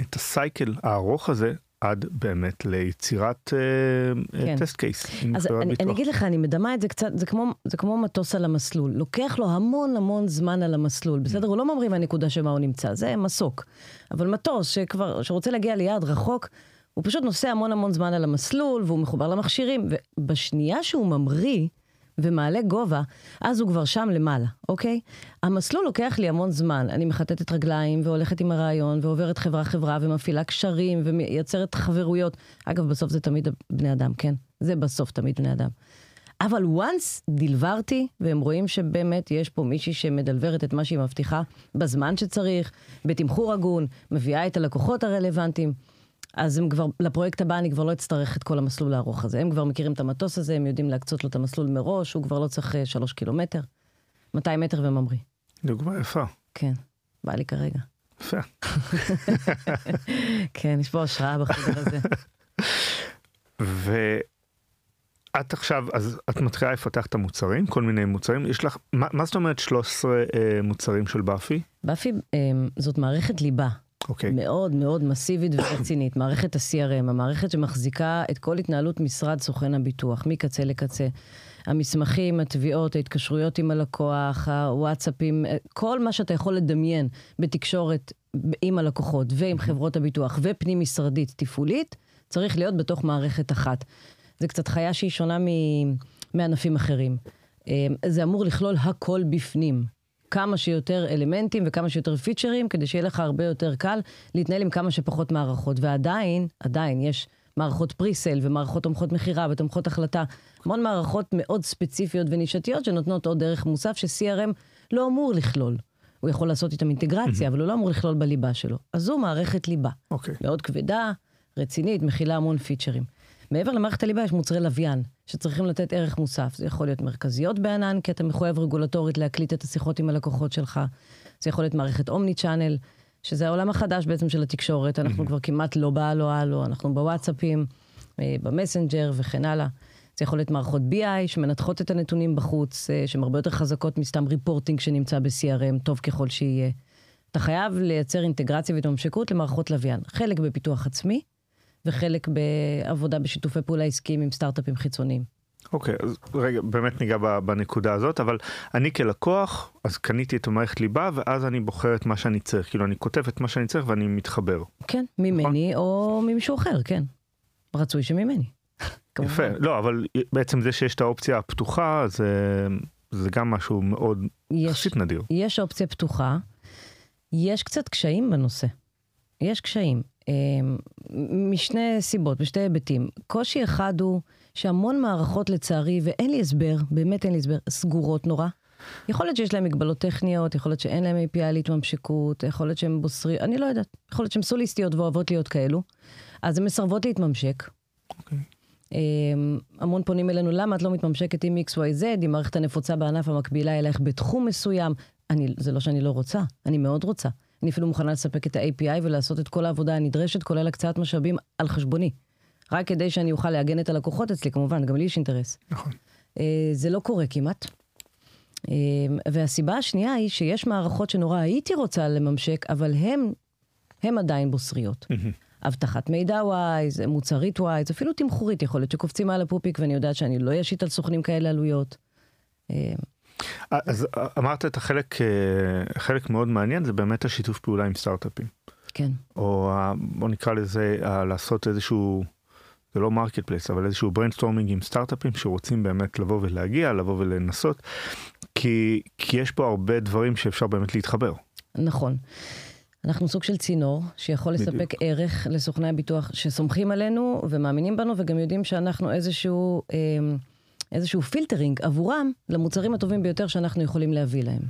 את הסייקל הארוך הזה עד באמת ליצירת אה, כן. טסט קייס. אז אני, אני אגיד לך, אני מדמה את זה קצת, זה כמו, זה כמו מטוס על המסלול. לוקח לו המון המון זמן על המסלול, בסדר? הוא לא ממריא מהנקודה שבה הוא נמצא, זה מסוק. אבל מטוס שכבר, שרוצה להגיע ליעד רחוק, הוא פשוט נוסע המון המון זמן על המסלול, והוא מחובר למכשירים, ובשנייה שהוא ממריא, ומעלה גובה, אז הוא כבר שם למעלה, אוקיי? המסלול לוקח לי המון זמן. אני מחטטת רגליים והולכת עם הרעיון ועוברת חברה-חברה ומפעילה קשרים ומייצרת חברויות. אגב, בסוף זה תמיד בני אדם, כן? זה בסוף תמיד בני אדם. אבל once דלברתי, והם רואים שבאמת יש פה מישהי שמדלברת את מה שהיא מבטיחה בזמן שצריך, בתמחור הגון, מביאה את הלקוחות הרלוונטיים. אז הם כבר, לפרויקט הבא אני כבר לא אצטרך את כל המסלול הארוך הזה. הם כבר מכירים את המטוס הזה, הם יודעים להקצות לו את המסלול מראש, הוא כבר לא צריך אה, שלוש קילומטר, 200 מטר וממריא. דוגמה יפה. כן, בא לי כרגע. יפה. כן, יש פה השראה בחדר הזה. ואת עכשיו, אז את מתחילה לפתח את המוצרים, כל מיני מוצרים, יש לך, מה, מה זאת אומרת 13 אה, מוצרים של באפי? באפי אה, זאת מערכת ליבה. Okay. אוקיי. מאוד מאוד מסיבית ורצינית, מערכת ה-CRM, המערכת שמחזיקה את כל התנהלות משרד סוכן הביטוח, מקצה לקצה. המסמכים, התביעות, ההתקשרויות עם הלקוח, הוואטסאפים, כל מה שאתה יכול לדמיין בתקשורת עם הלקוחות ועם חברות הביטוח ופנים משרדית תפעולית, צריך להיות בתוך מערכת אחת. זה קצת חיה שהיא שונה מענפים אחרים. אה, זה אמור לכלול הכל בפנים. כמה שיותר אלמנטים וכמה שיותר פיצ'רים, כדי שיהיה לך הרבה יותר קל להתנהל עם כמה שפחות מערכות. ועדיין, עדיין יש מערכות פריסל ומערכות תומכות מכירה ותומכות החלטה, המון מערכות מאוד ספציפיות ונישתיות שנותנות עוד דרך מוסף ש-CRM לא אמור לכלול. הוא יכול לעשות איתם אינטגרציה, אבל הוא לא אמור לכלול בליבה שלו. אז זו מערכת ליבה. אוקיי. Okay. מאוד כבדה, רצינית, מכילה המון פיצ'רים. מעבר למערכת הליבה יש מוצרי לוויין, שצריכים לתת ערך מוסף. זה יכול להיות מרכזיות בענן, כי אתה מחויב רגולטורית להקליט את השיחות עם הלקוחות שלך. זה יכול להיות מערכת אומני צ'אנל, שזה העולם החדש בעצם של התקשורת. אנחנו כבר כמעט לא בהלו הלו, אנחנו בוואטסאפים, אה, במסנג'ר וכן הלאה. זה יכול להיות מערכות BI שמנתחות את הנתונים בחוץ, אה, שהן הרבה יותר חזקות מסתם ריפורטינג שנמצא ב-CRM, טוב ככל שיהיה. אתה חייב לייצר אינטגרציה והתממשקות למערכות לוויין. חלק בפיתוח עצמי, וחלק בעבודה בשיתופי פעולה עסקיים עם סטארט-אפים חיצוניים. אוקיי, okay, אז רגע, באמת ניגע בנקודה הזאת, אבל אני כלקוח, אז קניתי את המערכת ליבה, ואז אני בוחר את מה שאני צריך. כאילו, אני כותב את מה שאני צריך ואני מתחבר. כן, ממני נכון? או ממישהו אחר, כן. רצוי שממני. יפה, לא, אבל בעצם זה שיש את האופציה הפתוחה, זה, זה גם משהו מאוד יחסית נדיר. יש אופציה פתוחה, יש קצת קשיים בנושא. יש קשיים. אמ, משני סיבות, משתי היבטים. קושי אחד הוא שהמון מערכות לצערי, ואין לי הסבר, באמת אין לי הסבר, סגורות נורא. יכול להיות שיש להם מגבלות טכניות, יכול להיות שאין להם API להתממשקות, יכול להיות שהם בוסרי, אני לא יודעת. יכול להיות שהן סוליסטיות ואוהבות להיות כאלו. אז הן מסרבות להתממשק. Okay. אוקיי. אמ, המון פונים אלינו, למה את לא מתממשקת עם XYZ, עם מערכת הנפוצה בענף המקבילה אלייך בתחום מסוים? אני, זה לא שאני לא רוצה, אני מאוד רוצה. אני אפילו מוכנה לספק את ה-API ולעשות את כל העבודה הנדרשת, כולל הקצאת משאבים על חשבוני. רק כדי שאני אוכל לעגן את הלקוחות אצלי, כמובן, גם לי יש אינטרס. נכון. אה, זה לא קורה כמעט. אה, והסיבה השנייה היא שיש מערכות שנורא הייתי רוצה לממשק, אבל הן, הן עדיין בוסריות. אבטחת מידע wise, מוצרית wise, אפילו תמחורית יכול להיות שקופצים על הפופיק ואני יודעת שאני לא אשית על סוכנים כאלה עלויות. אה, אז אמרת את החלק, אה, חלק מאוד מעניין, זה באמת השיתוף פעולה עם סטארט-אפים. כן. או בוא נקרא לזה לעשות איזשהו, זה לא marketplace, אבל איזשהו brainstorming עם סטארט-אפים שרוצים באמת לבוא ולהגיע, לבוא ולנסות, כי, כי יש פה הרבה דברים שאפשר באמת להתחבר. נכון. אנחנו סוג של צינור שיכול בדיוק. לספק ערך לסוכני הביטוח שסומכים עלינו ומאמינים בנו וגם יודעים שאנחנו איזשהו... אה, איזשהו filtering עבורם למוצרים הטובים ביותר שאנחנו יכולים להביא להם.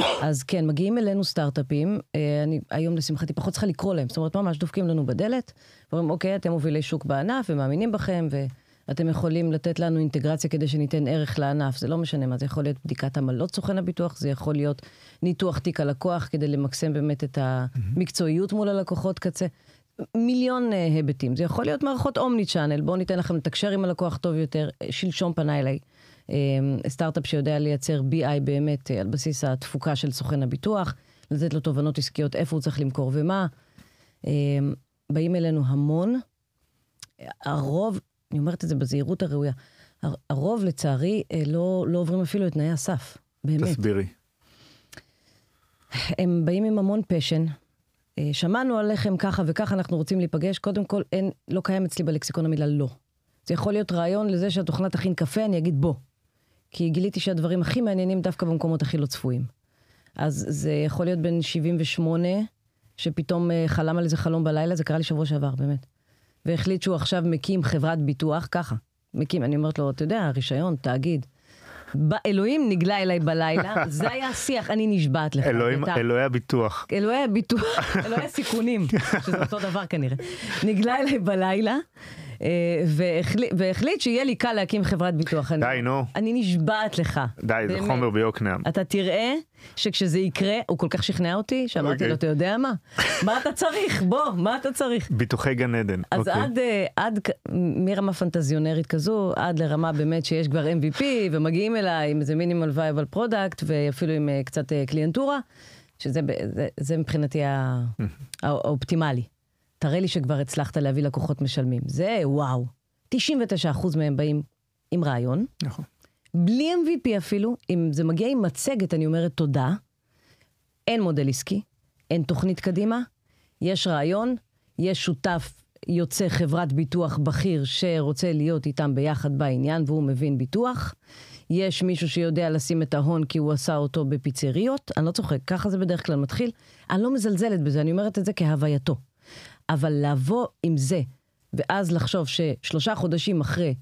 אז כן, מגיעים אלינו סטארט-אפים, אה, אני היום לשמחתי פחות צריכה לקרוא להם, זאת אומרת ממש דופקים לנו בדלת, ואומרים אוקיי, אתם מובילי שוק בענף ומאמינים בכם, ואתם יכולים לתת לנו אינטגרציה כדי שניתן ערך לענף, זה לא משנה מה, זה יכול להיות בדיקת עמלות סוכן הביטוח, זה יכול להיות ניתוח תיק הלקוח כדי למקסם באמת את המקצועיות מול הלקוחות קצה. מיליון uh, היבטים. זה יכול להיות מערכות אומני צ'אנל, בואו ניתן לכם לתקשר עם הלקוח טוב יותר. שלשום פנה אליי uh, סטארט-אפ שיודע לייצר BI באמת על בסיס התפוקה של סוכן הביטוח, לתת לו תובנות עסקיות איפה הוא צריך למכור ומה. באים אלינו המון. הרוב, אני אומרת את זה בזהירות הראויה, הרוב לצערי לא, לא עוברים אפילו את תנאי הסף, באמת. תסבירי. הם באים עם המון פשן, אה, שמענו עליכם ככה וככה, אנחנו רוצים להיפגש, קודם כל, אין, לא קיים אצלי בלקסיקון המילה לא. זה יכול להיות רעיון לזה שהתוכנה תכין קפה, אני אגיד בוא. כי גיליתי שהדברים הכי מעניינים דווקא במקומות הכי לא צפויים. אז זה יכול להיות בן 78, שפתאום אה, חלם על איזה חלום בלילה, זה קרה לי שבוע שעבר, באמת. והחליט שהוא עכשיו מקים חברת ביטוח, ככה. מקים, אני אומרת לו, אתה יודע, רישיון, תאגיד. אלוהים נגלה אליי בלילה, זה היה השיח, אני נשבעת לך. אלוהים, אלוהי הביטוח. אלוהי הביטוח, אלוהי הסיכונים, שזה אותו דבר כנראה. נגלה אליי בלילה. אה, והחליט, והחליט שיהיה לי קל להקים חברת ביטוח. די, נו. אני נשבעת לך. די, באמת. זה חומר ביוקנעם. אתה תראה שכשזה יקרה, הוא כל כך שכנע אותי, שאמרתי okay. לו, אוקיי. אתה יודע מה? מה אתה צריך? בוא, מה אתה צריך? ביטוחי גן עדן. אז okay. אוקיי. עד, אה, עד, מרמה פנטזיונרית כזו, עד לרמה באמת שיש כבר MVP, ומגיעים אליי עם איזה minimal viable product, ואפילו עם אה, קצת קליינטורה, שזה זה, זה מבחינתי האופטימלי. תראה לי שכבר הצלחת להביא לקוחות משלמים. זה וואו. 99% מהם באים עם רעיון. נכון. בלי MVP אפילו, אם זה מגיע עם מצגת, אני אומרת תודה. אין מודל עסקי, אין תוכנית קדימה, יש רעיון, יש שותף יוצא חברת ביטוח בכיר שרוצה להיות איתם ביחד בעניין והוא מבין ביטוח. יש מישהו שיודע לשים את ההון כי הוא עשה אותו בפיצריות, אני לא צוחק, ככה זה בדרך כלל מתחיל. אני לא מזלזלת בזה, אני אומרת את זה כהווייתו. אבל לבוא עם זה, ואז לחשוב ששלושה חודשים אחרי,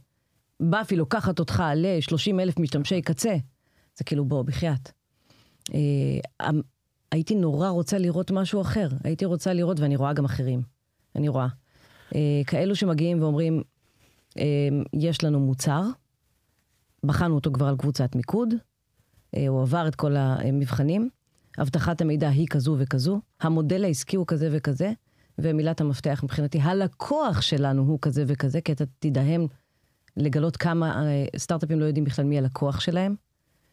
באפי לוקחת אותך ל-30 אלף משתמשי קצה, זה כאילו בוא, בחייאת. אה, אמ, הייתי נורא רוצה לראות משהו אחר. הייתי רוצה לראות, ואני רואה גם אחרים. אני רואה. אה, כאלו שמגיעים ואומרים, אה, יש לנו מוצר, בחנו אותו כבר על קבוצת מיקוד, הוא עבר את כל המבחנים, אבטחת המידע היא כזו וכזו, המודל העסקי הוא כזה וכזה, ומילת המפתח מבחינתי, הלקוח שלנו הוא כזה וכזה, כי אתה תדהם לגלות כמה אה, סטארט-אפים לא יודעים בכלל מי הלקוח שלהם.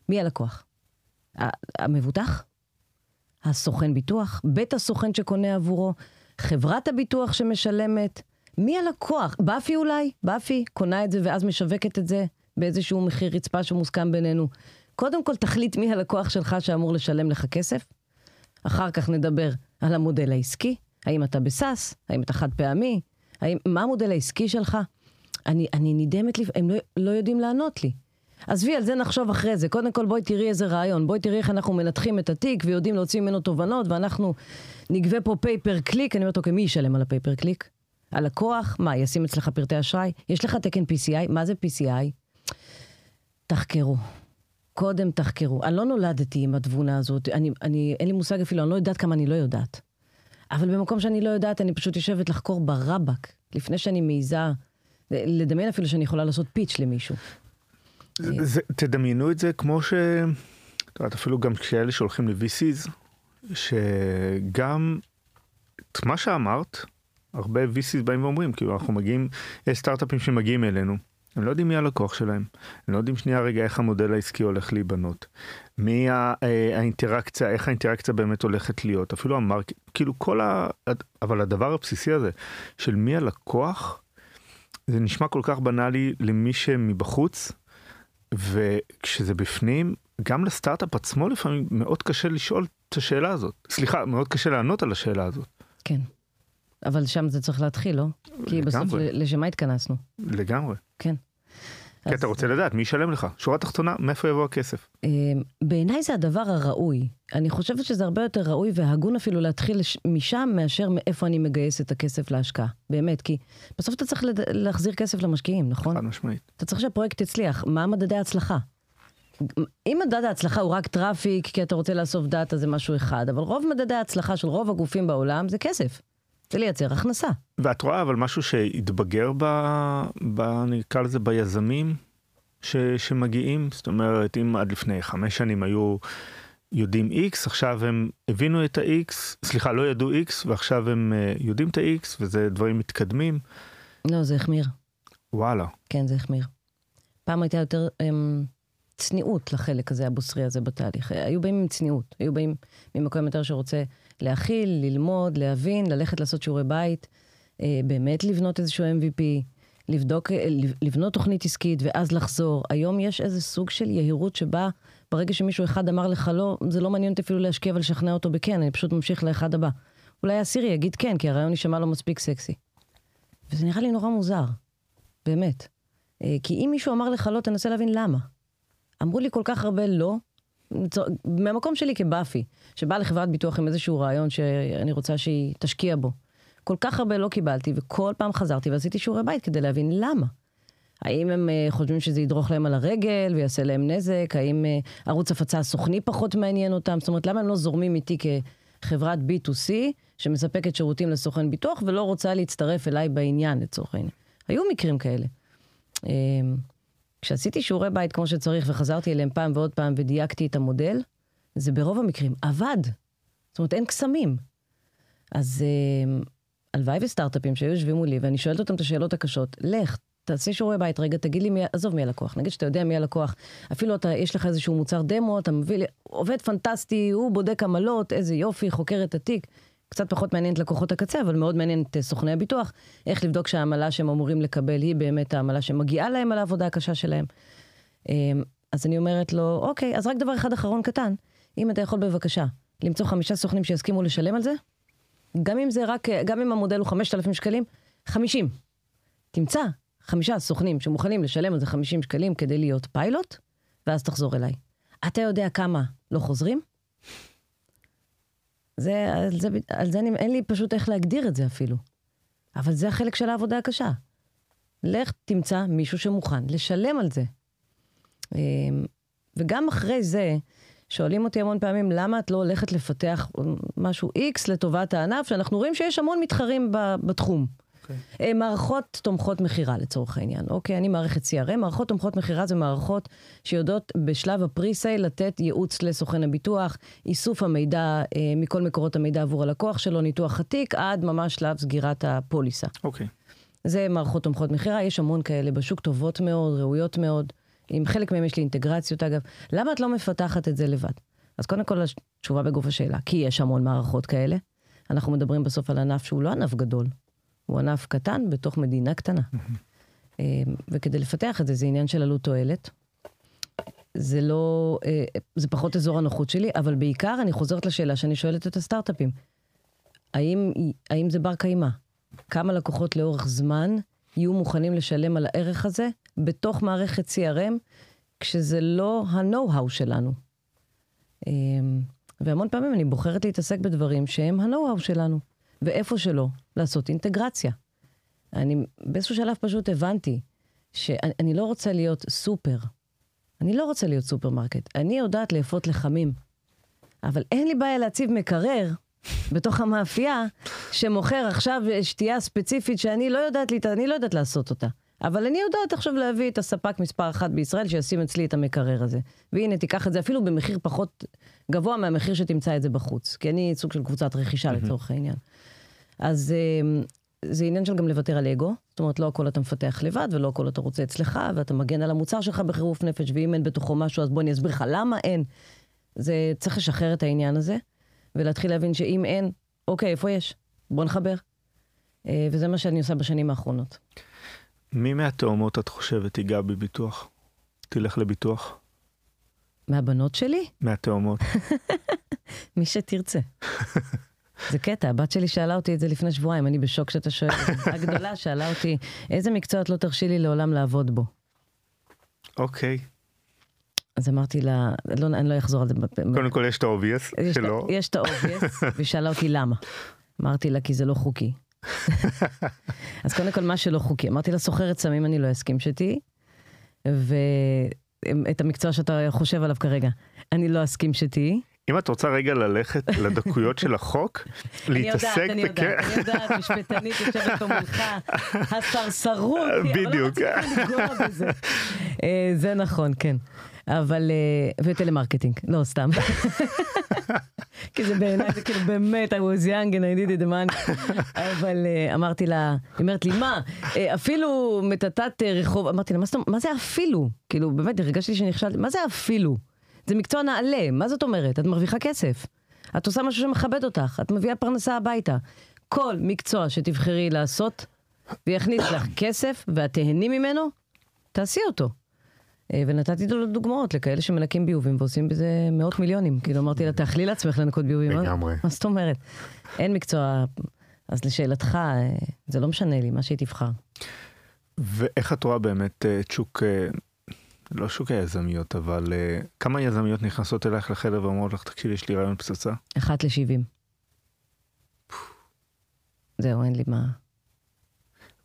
מי הלקוח? המבוטח? הסוכן ביטוח? בית הסוכן שקונה עבורו? חברת הביטוח שמשלמת? מי הלקוח? באפי אולי? באפי קונה את זה ואז משווקת את זה באיזשהו מחיר רצפה שמוסכם בינינו. קודם כל תחליט מי הלקוח שלך שאמור לשלם לך כסף, אחר כך נדבר על המודל העסקי, האם אתה בסאס, האם אתה חד פעמי, האם, מה המודל העסקי שלך? אני, אני נדהמת, לי, הם לא, לא יודעים לענות לי. עזבי, על זה נחשוב אחרי זה. קודם כל בואי תראי איזה רעיון, בואי תראי איך אנחנו מנתחים את התיק ויודעים להוציא ממנו תובנות, ואנחנו נגבה פה pay per click. אני אומרת, אוקיי, מי ישלם על ה pay per click? הלקוח? מה, ישים אצלך פרטי אשראי? יש לך תקן PCI? מה זה PCI? תחקרו. קודם תחקרו. אני לא נולדתי עם התבונה הזאת, אני, אני, אין לי מושג אפילו, אני לא יודעת כמה אני לא יודעת. אבל במקום שאני לא יודעת, אני פשוט יושבת לחקור ברבאק, לפני שאני מעיזה, לדמיין אפילו שאני יכולה לעשות pitch למישהו. זה, זה, תדמיינו את זה כמו ש... את יודעת, אפילו גם כשאלה שהולכים ל-VCs, שגם את מה שאמרת, הרבה VCs באים ואומרים, כאילו אנחנו מגיעים, יש סטארט-אפים שמגיעים אלינו, הם לא יודעים מי הלקוח שלהם, הם לא יודעים שנייה רגע איך המודל העסקי הולך להיבנות, מי אה, האינטראקציה, איך האינטראקציה באמת הולכת להיות, אפילו המרק, כאילו כל ה... אבל הדבר הבסיסי הזה של מי הלקוח, זה נשמע כל כך בנאלי למי שמבחוץ, וכשזה בפנים, גם לסטארט-אפ עצמו לפעמים מאוד קשה לשאול את השאלה הזאת. סליחה, מאוד קשה לענות על השאלה הזאת. כן. אבל שם זה צריך להתחיל, לא? כי בסוף לשם מה התכנסנו? לגמרי. כן. כי אתה רוצה לדעת מי ישלם לך. שורה תחתונה, מאיפה יבוא הכסף? אמ, בעיניי זה הדבר הראוי. אני חושבת שזה הרבה יותר ראוי והגון אפילו להתחיל משם מאשר מאיפה אני מגייס את הכסף להשקעה. באמת, כי בסוף אתה צריך להחזיר כסף למשקיעים, נכון? חד משמעית. אתה צריך שהפרויקט יצליח. מה מדדי ההצלחה? אם מדד ההצלחה הוא רק traffic, כי אתה רוצה לאסוף דאטה זה משהו אחד, אבל רוב מדדי ההצלחה של רוב הגופים בעולם זה כסף. זה לייצר הכנסה. ואת רואה אבל משהו שהתבגר ב... ב... נקרא לזה ביזמים ש... שמגיעים? זאת אומרת, אם עד לפני חמש שנים היו יודעים X, עכשיו הם הבינו את ה-X, סליחה, לא ידעו X, ועכשיו הם אה, יודעים את ה-X, וזה דברים מתקדמים. לא, זה החמיר. וואלה. כן, זה החמיר. פעם הייתה יותר um, צניעות לחלק הזה, הבוסרי הזה בתהליך. היו באים עם צניעות, היו באים ממקום יותר שרוצה להכיל, ללמוד, להבין, ללכת לעשות שיעורי בית, אה, באמת לבנות איזשהו MVP, לבדוק, אה, לבנות תוכנית עסקית ואז לחזור. היום יש איזה סוג של יהירות שבה ברגע שמישהו אחד אמר לך לא, זה לא מעניין אותי אפילו להשקיע ולשכנע אותו בכן, אני פשוט ממשיך לאחד הבא. אולי הסירי יגיד כן, כי הרעיון יישמע לו מספיק סקסי. וזה נראה לי נורא מוזר, באמת. אה, כי אם מישהו אמר לך לא, תנסה להבין למה. אמרו לי כל כך הרבה לא, מהמקום שלי כבאפי, שבאה לחברת ביטוח עם איזשהו רעיון שאני רוצה שהיא תשקיע בו. כל כך הרבה לא קיבלתי, וכל פעם חזרתי ועשיתי שיעורי בית כדי להבין למה. האם הם uh, חושבים שזה ידרוך להם על הרגל ויעשה להם נזק? האם uh, ערוץ הפצה הסוכני פחות מעניין אותם? זאת אומרת, למה הם לא זורמים איתי כחברת B2C שמספקת שירותים לסוכן ביטוח ולא רוצה להצטרף אליי בעניין לצורך העניין? היו מקרים כאלה. כשעשיתי שיעורי בית כמו שצריך וחזרתי אליהם פעם ועוד פעם ודייקתי את המודל, זה ברוב המקרים עבד. זאת אומרת, אין קסמים. אז אה, הלוואי וסטארט-אפים שהיו יושבים מולי, ואני שואלת אותם את השאלות הקשות, לך, תעשה שיעורי בית, רגע, תגיד לי מי, עזוב מי הלקוח, נגיד שאתה יודע מי הלקוח, אפילו אתה, יש לך איזשהו מוצר דמו, אתה מביא לי, עובד פנטסטי, הוא בודק עמלות, איזה יופי, חוקר את התיק. קצת פחות מעניין את לקוחות הקצה, אבל מאוד מעניין את סוכני הביטוח, איך לבדוק שהעמלה שהם אמורים לקבל היא באמת העמלה שמגיעה להם על העבודה הקשה שלהם. אמ, אז אני אומרת לו, אוקיי, אז רק דבר אחד אחרון קטן, אם אתה יכול בבקשה למצוא חמישה סוכנים שיסכימו לשלם על זה, גם אם זה רק, גם אם המודל הוא 5,000 שקלים, 50. תמצא חמישה סוכנים שמוכנים לשלם על זה 50 שקלים כדי להיות פיילוט, ואז תחזור אליי. אתה יודע כמה לא חוזרים? זה, על זה, על זה אני, אין לי פשוט איך להגדיר את זה אפילו. אבל זה החלק של העבודה הקשה. לך תמצא מישהו שמוכן לשלם על זה. אמ, וגם אחרי זה, שואלים אותי המון פעמים, למה את לא הולכת לפתח משהו X לטובת הענף, שאנחנו רואים שיש המון מתחרים בתחום. Okay. אוקיי. אה, מערכות תומכות מכירה לצורך העניין. אוקיי, אני מערכת CRM, מערכות תומכות מכירה זה מערכות שיודעות בשלב הפריסייל לתת ייעוץ לסוכן הביטוח, איסוף המידע אה, מכל מקורות המידע עבור הלקוח שלו, ניתוח התיק, עד ממש שלב סגירת הפוליסה. אוקיי. זה מערכות תומכות מכירה, יש המון כאלה בשוק, טובות מאוד, ראויות מאוד. עם חלק מהם יש לי אינטגרציות אגב. למה את לא מפתחת את זה לבד? אז קודם כל, התשובה בגוף השאלה, כי יש המון מערכות כאלה. אנחנו מדברים בסוף על ענף שהוא לא ענף גדול, הוא ענף קטן בתוך מדינה קטנה. וכדי לפתח את זה, זה עניין של עלות תועלת. זה לא, זה פחות אזור הנוחות שלי, אבל בעיקר אני חוזרת לשאלה שאני שואלת את הסטארט-אפים. האם, האם זה בר קיימא? כמה לקוחות לאורך זמן יהיו מוכנים לשלם על הערך הזה בתוך מערכת CRM, כשזה לא ה-know-how שלנו. אמ, והמון פעמים אני בוחרת להתעסק בדברים שהם ה-know-how שלנו, ואיפה שלא, לעשות אינטגרציה. אני באיזשהו שלב פשוט הבנתי שאני לא רוצה להיות סופר. אני לא רוצה להיות סופרמרקט. אני יודעת לאפות לחמים. אבל אין לי בעיה להציב מקרר בתוך המאפייה, שמוכר עכשיו שתייה ספציפית שאני לא יודעת, אני לא יודעת לעשות אותה. אבל אני יודעת עכשיו להביא את הספק מספר אחת בישראל שישים אצלי את המקרר הזה. והנה, תיקח את זה אפילו במחיר פחות גבוה מהמחיר שתמצא את זה בחוץ. כי אני סוג של קבוצת רכישה לצורך העניין. אז אה, זה עניין של גם לוותר על אגו. זאת אומרת, לא הכל אתה מפתח לבד, ולא הכל אתה רוצה אצלך, ואתה מגן על המוצר שלך בחירוף נפש, ואם אין בתוכו משהו, אז בוא אני אסביר לך למה אין. זה, צריך לשחרר את העניין הזה. ולהתחיל להבין שאם אין, אוקיי, איפה יש? בוא נחבר. אה, וזה מה שאני עושה בשנים האחרונות. מי מהתאומות את חושבת ייגע בביטוח? תלך לביטוח? מהבנות שלי? מהתאומות. מי שתרצה. זה קטע, הבת שלי שאלה אותי את זה לפני שבועיים, אני בשוק שאתה שואל. הגדולה שאלה אותי, איזה מקצוע את לא תרשי לי לעולם לעבוד בו? אוקיי. אז אמרתי לה, לא, אני לא אחזור על זה. קודם כל יש את ה obvious שלא. יש את ה obvious, והיא שאלה אותי למה. אמרתי לה, כי זה לא חוקי. אז קודם כל, מה שלא חוקי. אמרתי לה, סוחרת סמים אני לא אסכים שתהיי, ואת המקצוע שאתה חושב עליו כרגע, אני לא אסכים שתהיי. אם את רוצה רגע ללכת לדקויות של החוק, להתעסק... אני יודעת, אני יודעת, אני יודעת, משפטנית יושבת פה מולך, הסרסרות, בדיוק. אבל לא בזה. אה, זה נכון, כן. אבל, אה, וטלמרקטינג, לא סתם. כי זה בעיניי, זה כאילו באמת, I was young and I needed the money. אבל אה, אמרתי לה, היא אומרת לי, מה, אה, אפילו מטאטאת רחוב, אמרתי לה, מה זה אפילו? כאילו, באמת, הרגשתי שנכשלתי, מה זה אפילו? זה מקצוע נעלה, מה זאת אומרת? את מרוויחה כסף. את עושה משהו שמכבד אותך, את מביאה פרנסה הביתה. כל מקצוע שתבחרי לעשות ויכניס לך כסף ואת תהני ממנו, תעשי אותו. אה, ונתתי לו דוגמאות לכאלה שמנקים ביובים ועושים בזה מאות מיליונים. כאילו אמרתי לה, תאכלי לעצמך לנקות ביובים. לגמרי. מה זאת אומרת? אין מקצוע. אז לשאלתך, אה, זה לא משנה לי, מה שהיא תבחר. ואיך את רואה באמת אה, את שוק, לא שוק היזמיות, אבל כמה יזמיות נכנסות אלייך לחדר ואומרות לך, תקשיבי, יש לי רעיון פצצה? אחת לשבעים. זהו, אין לי מה.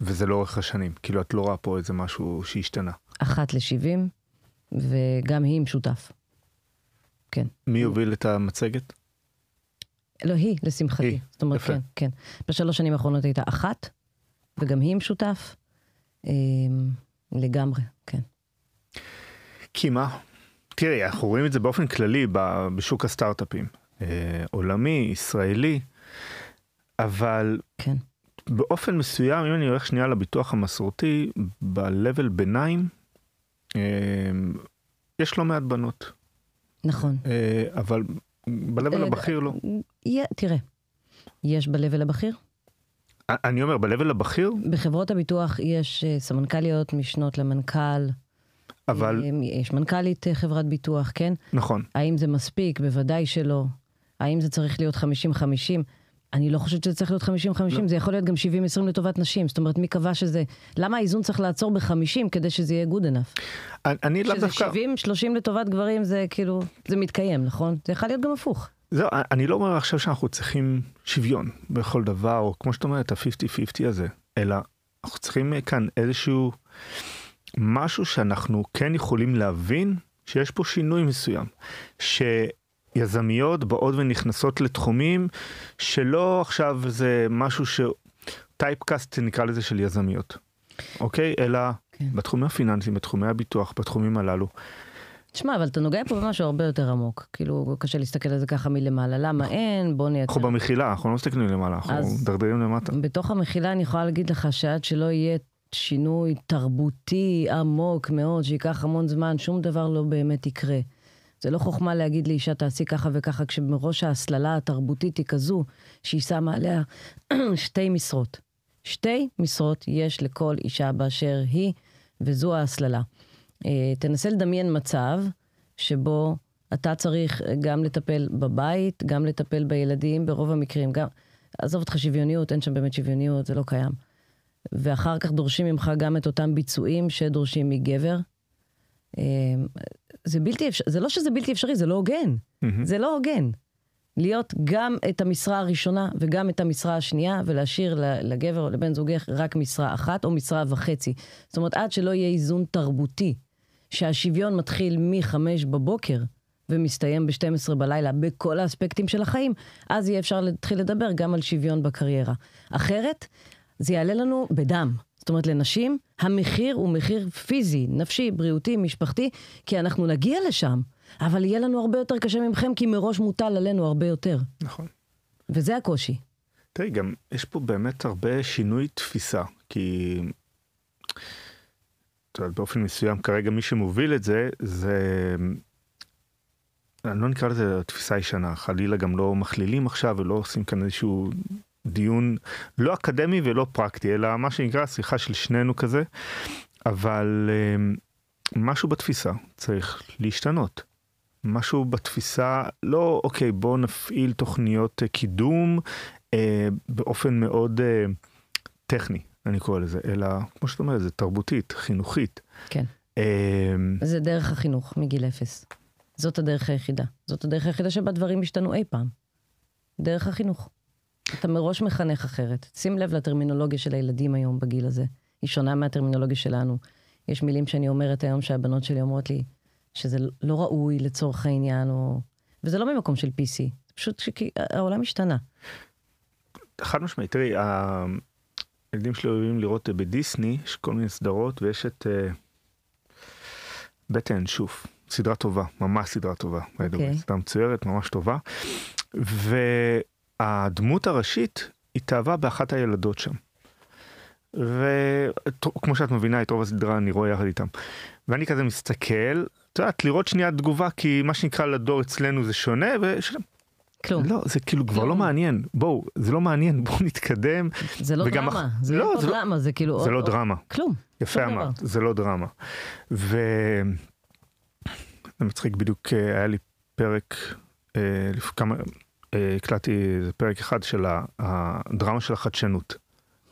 וזה לאורך השנים, כאילו את לא רואה פה איזה משהו שהשתנה. אחת לשבעים, וגם היא עם שותף. כן. מי יוביל את המצגת? לא, היא, לשמחתי. היא, זאת אומרת, יפה. כן, כן. בשלוש שנים האחרונות הייתה אחת, וגם היא עם שותף. אה, לגמרי, כן. כי מה? תראי, אנחנו רואים את זה באופן כללי בשוק הסטארט-אפים. אה, עולמי, ישראלי, אבל כן. באופן מסוים, אם אני הולך שנייה לביטוח המסורתי, ב-level ביניים, אמ, יש לא מעט בנות. נכון. אה, אבל ב-level אה, הבכיר לא. תראה, יש ב-level הבכיר? אני אומר, ב-level הבכיר? בחברות הביטוח יש אה, סמנכ"ליות, משנות למנכ"ל. אבל... יש מנכ"לית חברת ביטוח, כן? נכון. האם זה מספיק? בוודאי שלא. האם זה צריך להיות 50-50? אני לא חושבת שזה צריך להיות 50-50, לא. זה יכול להיות גם 70-20 לטובת נשים. זאת אומרת, מי קבע שזה... למה האיזון צריך לעצור ב-50 כדי שזה יהיה good enough? אני לאו דווקא... שזה 70-30 לטובת גברים זה כאילו, זה מתקיים, נכון? זה יכול להיות גם הפוך. זהו, אני לא אומר עכשיו שאנחנו צריכים שוויון בכל דבר, או כמו שאת אומרת, ה-50-50 הזה, אלא אנחנו צריכים כאן איזשהו משהו שאנחנו כן יכולים להבין שיש פה שינוי מסוים. ש... יזמיות באות ונכנסות לתחומים שלא עכשיו זה משהו ש... טייפקאסט נקרא לזה של יזמיות, אוקיי? אלא כן. בתחומים הפיננסיים, בתחומי הביטוח, בתחומים הללו. תשמע, אבל אתה נוגע פה במשהו הרבה יותר עמוק. כאילו, קשה להסתכל על זה ככה מלמעלה. למה אין? בוא נייצר... אנחנו במחילה, אנחנו לא מסתכלים למעלה, אנחנו מדרדרים למטה. בתוך המחילה אני יכולה להגיד לך שעד שלא יהיה שינוי תרבותי עמוק מאוד, שייקח המון זמן, שום דבר לא באמת יקרה. זה לא חוכמה להגיד לאישה תעשי ככה וככה, כשמראש ההסללה התרבותית היא כזו, שהיא שמה עליה שתי משרות. שתי משרות יש לכל אישה באשר היא, וזו ההסללה. אה, תנסה לדמיין מצב שבו אתה צריך גם לטפל בבית, גם לטפל בילדים, ברוב המקרים, גם... עזוב אותך שוויוניות, אין שם באמת שוויוניות, זה לא קיים. ואחר כך דורשים ממך גם את אותם ביצועים שדורשים מגבר. אה, זה בלתי אפשרי, זה לא שזה בלתי אפשרי, זה לא הוגן. Mm-hmm. זה לא הוגן. להיות גם את המשרה הראשונה וגם את המשרה השנייה, ולהשאיר לגבר או לבן זוגך רק משרה אחת או משרה וחצי. זאת אומרת, עד שלא יהיה איזון תרבותי, שהשוויון מתחיל מ-5 בבוקר ומסתיים ב-12 בלילה בכל האספקטים של החיים, אז יהיה אפשר להתחיל לדבר גם על שוויון בקריירה. אחרת, זה יעלה לנו בדם. זאת אומרת, לנשים, המחיר הוא מחיר פיזי, נפשי, בריאותי, משפחתי, כי אנחנו נגיע לשם. אבל יהיה לנו הרבה יותר קשה ממכם, כי מראש מוטל עלינו הרבה יותר. נכון. וזה הקושי. תראי, גם יש פה באמת הרבה שינוי תפיסה, כי... את יודעת, באופן מסוים כרגע מי שמוביל את זה, זה... אני לא נקרא לזה תפיסה ישנה, חלילה גם לא מכלילים עכשיו ולא עושים כאן איזשהו דיון לא אקדמי ולא פרקטי, אלא מה שנקרא שיחה של שנינו כזה, אבל אה, משהו בתפיסה צריך להשתנות. משהו בתפיסה, לא אוקיי בואו נפעיל תוכניות אה, קידום אה, באופן מאוד אה, טכני, אני קורא לזה, אלא כמו שאתה אומר, זה תרבותית, חינוכית. כן. אה, זה דרך החינוך מגיל אפס. זאת הדרך היחידה. זאת הדרך היחידה שבה דברים השתנו אי פעם. דרך החינוך. אתה מראש מחנך אחרת. שים לב לטרמינולוגיה של הילדים היום בגיל הזה. היא שונה מהטרמינולוגיה שלנו. יש מילים שאני אומרת היום שהבנות שלי אומרות לי, שזה לא ראוי לצורך העניין, או... וזה לא ממקום של PC, זה פשוט שהעולם השתנה. חד משמעית, תראי, הילדים שלי אוהבים לראות בדיסני, יש כל מיני סדרות, ויש את uh, בית האנשוף, סדרה טובה, ממש סדרה טובה, okay. אוקיי. סדרה מצוירת, ממש טובה. והדמות הראשית התאהבה באחת הילדות שם. וכמו שאת מבינה את רוב הסדרה אני רואה יחד איתם. ואני כזה מסתכל את יודעת, לראות שנייה תגובה, כי מה שנקרא לדור אצלנו זה שונה, וש... כלום. לא, זה כאילו כבר לא מעניין. בואו, זה לא מעניין, בואו נתקדם. זה לא דרמה, אח... זה לא, לא זה דרמה, זה כאילו... זה לא דרמה. כלום. יפה אמרת, זה לא דרמה. ו... זה מצחיק, בדיוק אה, היה לי פרק, אה. כמה, הקלטתי פרק אחד של הדרמה של החדשנות.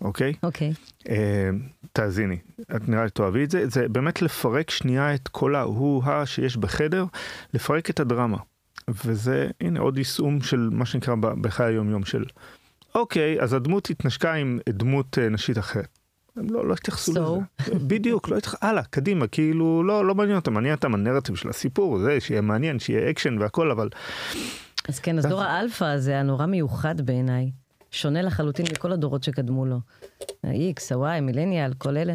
אוקיי? אוקיי. אה, תאזיני, את נראה לי תאהבי את זה, זה באמת לפרק שנייה את כל ההוא-הא שיש בחדר, לפרק את הדרמה. וזה, הנה, עוד יישום של מה שנקרא בחיי היום-יום של, אוקיי, אז הדמות התנשקה עם דמות אה, נשית אחרת. הם לא, לא התייחסו so. לזה. בדיוק, לא התייחסו, הלאה, קדימה, כאילו, לא, לא מעניין אותם, מעניין אותם הנרטיב של הסיפור, זה, שיהיה מעניין, שיהיה אקשן והכל, אבל... אז כן, אז דור האלפא הזה היה נורא מיוחד בעיניי. שונה לחלוטין מכל הדורות שקדמו לו. ה-X, ה-Y, מילניאל, כל אלה.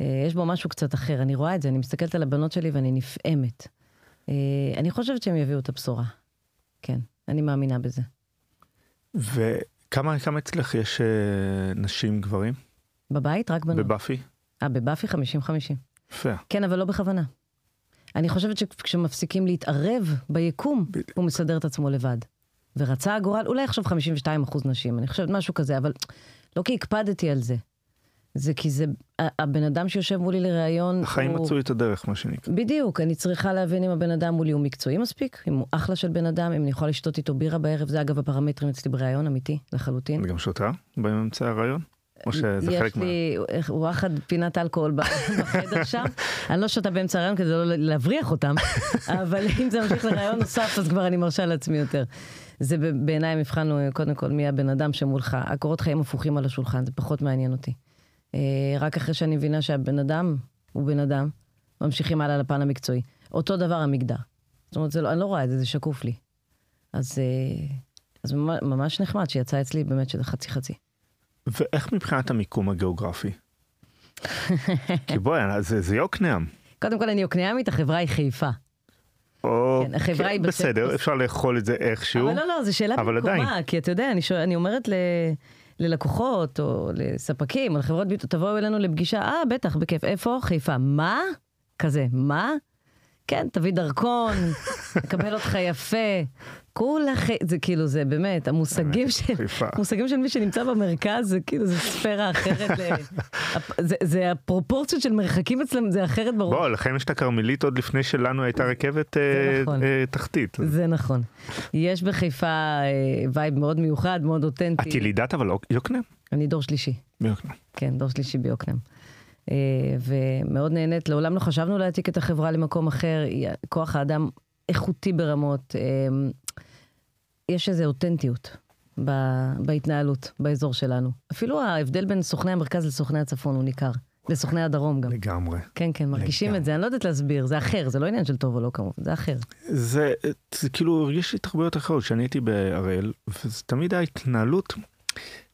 אה, יש בו משהו קצת אחר, אני רואה את זה, אני מסתכלת על הבנות שלי ואני נפעמת. אה, אני חושבת שהם יביאו את הבשורה. כן, אני מאמינה בזה. וכמה כמה אצלך יש אה, נשים גברים? בבית? רק בנות. בבאפי? אה, בבאפי 50-50. יפה. כן, אבל לא בכוונה. אני חושבת שכשמפסיקים להתערב ביקום, בדיוק. הוא מסדר את עצמו לבד. ורצה הגורל, אולי עכשיו 52 אחוז נשים, אני חושבת משהו כזה, אבל לא כי הקפדתי על זה. זה כי זה, הבן אדם שיושב מולי לראיון, החיים הוא... מצאו את הדרך, מה שנקרא. בדיוק, אני צריכה להבין אם הבן אדם מולי הוא מקצועי מספיק, אם הוא אחלה של בן אדם, אם אני יכולה לשתות איתו בירה בערב, זה אגב הפרמטרים אצלי בראיון, אמיתי, לחלוטין. וגם שותה באמצע הראיון? או שזה חלק מה... יש לי וואחד פינת אלכוהול בחדר שם. אני לא שותה באמצע הראיון כדי לא להבריח אותם, אבל אם זה ממשיך לראיון נוסף, אז כבר אני מרשה לעצמי יותר. זה בעיניי מבחן קודם כל מי הבן אדם שמולך. הקורות חיים הפוכים על השולחן, זה פחות מעניין אותי. אה, רק אחרי שאני מבינה שהבן אדם הוא בן אדם, ממשיכים הלאה לפן המקצועי. אותו דבר המגדר. זאת אומרת, לא, אני לא רואה את זה, זה שקוף לי. אז, אה, אז ממש נחמד שיצא אצלי באמת שזה חצי חצי. ואיך מבחינת המיקום הגיאוגרפי? כי בואי, זה, זה יוקנעם. קודם כל אני יוקנעמית, החברה היא חיפה. או, כן, החברה כן, היא בסדר, בסדר, אפשר לאכול את זה איכשהו. אבל לא, לא, זו שאלה במקומה, כי אתה יודע, אני, שואל, אני אומרת ל... ללקוחות או לספקים או לחברות ביטו, תבואו אלינו לפגישה, אה, בטח, בכיף. איפה? חיפה. מה? כזה, מה? כן, תביא דרכון, נקבל אותך יפה. כולך, זה כאילו, זה באמת, המושגים של, המושגים של מי שנמצא במרכז, זה כאילו, זה ספירה אחרת. זה, זה הפרופורציות של מרחקים אצלם, זה אחרת ברור. בוא, לכם יש את הכרמלית עוד לפני שלנו הייתה רכבת אה, נכון. אה, תחתית. זה נכון. יש בחיפה אה, vibe מאוד מיוחד, מאוד אותנטי. את ילידת אבל יוקנעם? אני דור שלישי. ביוקנעם. כן, דור שלישי ביוקנעם. אה, ומאוד נהנית, לעולם לא חשבנו להעתיק את החברה למקום אחר, כוח האדם איכותי ברמות. אה, יש איזו אותנטיות בהתנהלות באזור שלנו. אפילו ההבדל בין סוכני המרכז לסוכני הצפון הוא ניכר. לסוכני הדרום גם. לגמרי. כן, כן, מרגישים לגמרי. את זה, אני לא יודעת להסביר, זה אחר, זה לא עניין של טוב או לא כמובן, זה אחר. זה, זה כאילו הרגיש לי תרבויות אחרות, כשאני הייתי בהראל, וזה תמיד ההתנהלות,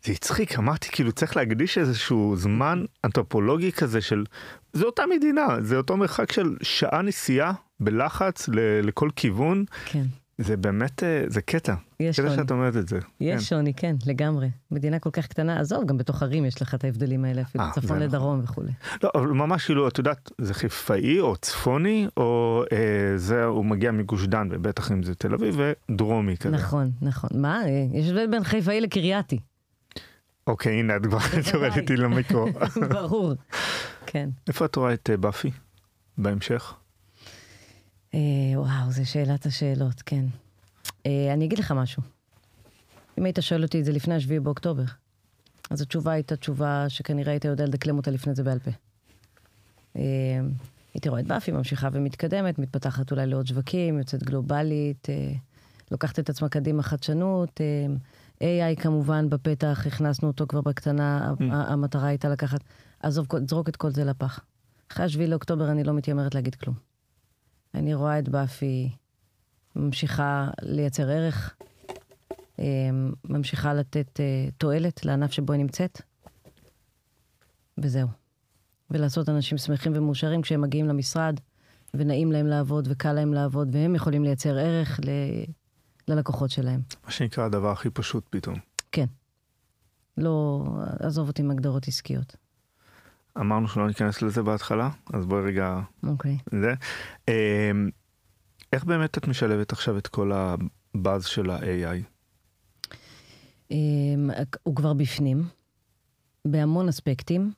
זה הצחיק, אמרתי כאילו צריך להקדיש איזשהו זמן אנתרופולוגי כזה של, זה אותה מדינה, זה אותו מרחק של שעה נסיעה בלחץ ל, לכל כיוון. כן. זה באמת, אה, זה קטע. יש שוני. קטע שאת אומרת את זה. יש כן. שוני, כן, לגמרי. מדינה כל כך קטנה, עזוב, גם בתוך ערים יש לך את ההבדלים האלה, אפילו 아, אה, צפון לדרום נכון. וכולי. לא, אבל ממש כאילו, את יודעת, זה חיפאי או צפוני, או אה, זה, הוא מגיע מגוש דן, ובטח אם זה תל אביב, ודרומי כזה. נכון, נכון. מה, אה, יש הבדל בין חיפאי לקרייתי. אוקיי, הנה, את כבר יורדת איתי למיקרו. ברור, כן. איפה את רואה את באפי בהמשך? אה, וואו, זו שאלת השאלות, כן. אה, אני אגיד לך משהו. אם היית שואל אותי את זה לפני השביעי באוקטובר, אז התשובה הייתה תשובה שכנראה היית יודע לדקלם אותה לפני זה בעל פה. אה, הייתי רואה את באפי ממשיכה ומתקדמת, מתפתחת אולי לעוד שווקים, יוצאת גלובלית, לוקחת את עצמה קדימה חדשנות. AI כמובן בפתח, הכנסנו אותו כבר בקטנה, mm. המטרה הייתה לקחת, עזוב, זרוק את כל זה לפח. אחרי השביעי לאוקטובר אני לא מתיימרת להגיד כלום. אני רואה את באפי ממשיכה לייצר ערך, אמ, ממשיכה לתת אה, תועלת לענף שבו היא נמצאת, וזהו. ולעשות אנשים שמחים ומאושרים כשהם מגיעים למשרד, ונעים להם לעבוד, וקל להם לעבוד, והם יכולים לייצר ערך ל... ללקוחות שלהם. מה שנקרא הדבר הכי פשוט פתאום. כן. לא, עזוב אותי עם הגדרות עסקיות. אמרנו שלא ניכנס לזה בהתחלה, אז בואי רגע... אוקיי. זה. אמ, איך באמת את משלבת עכשיו את כל הבאז של ה-AI? אמ, הוא כבר בפנים, בהמון אספקטים.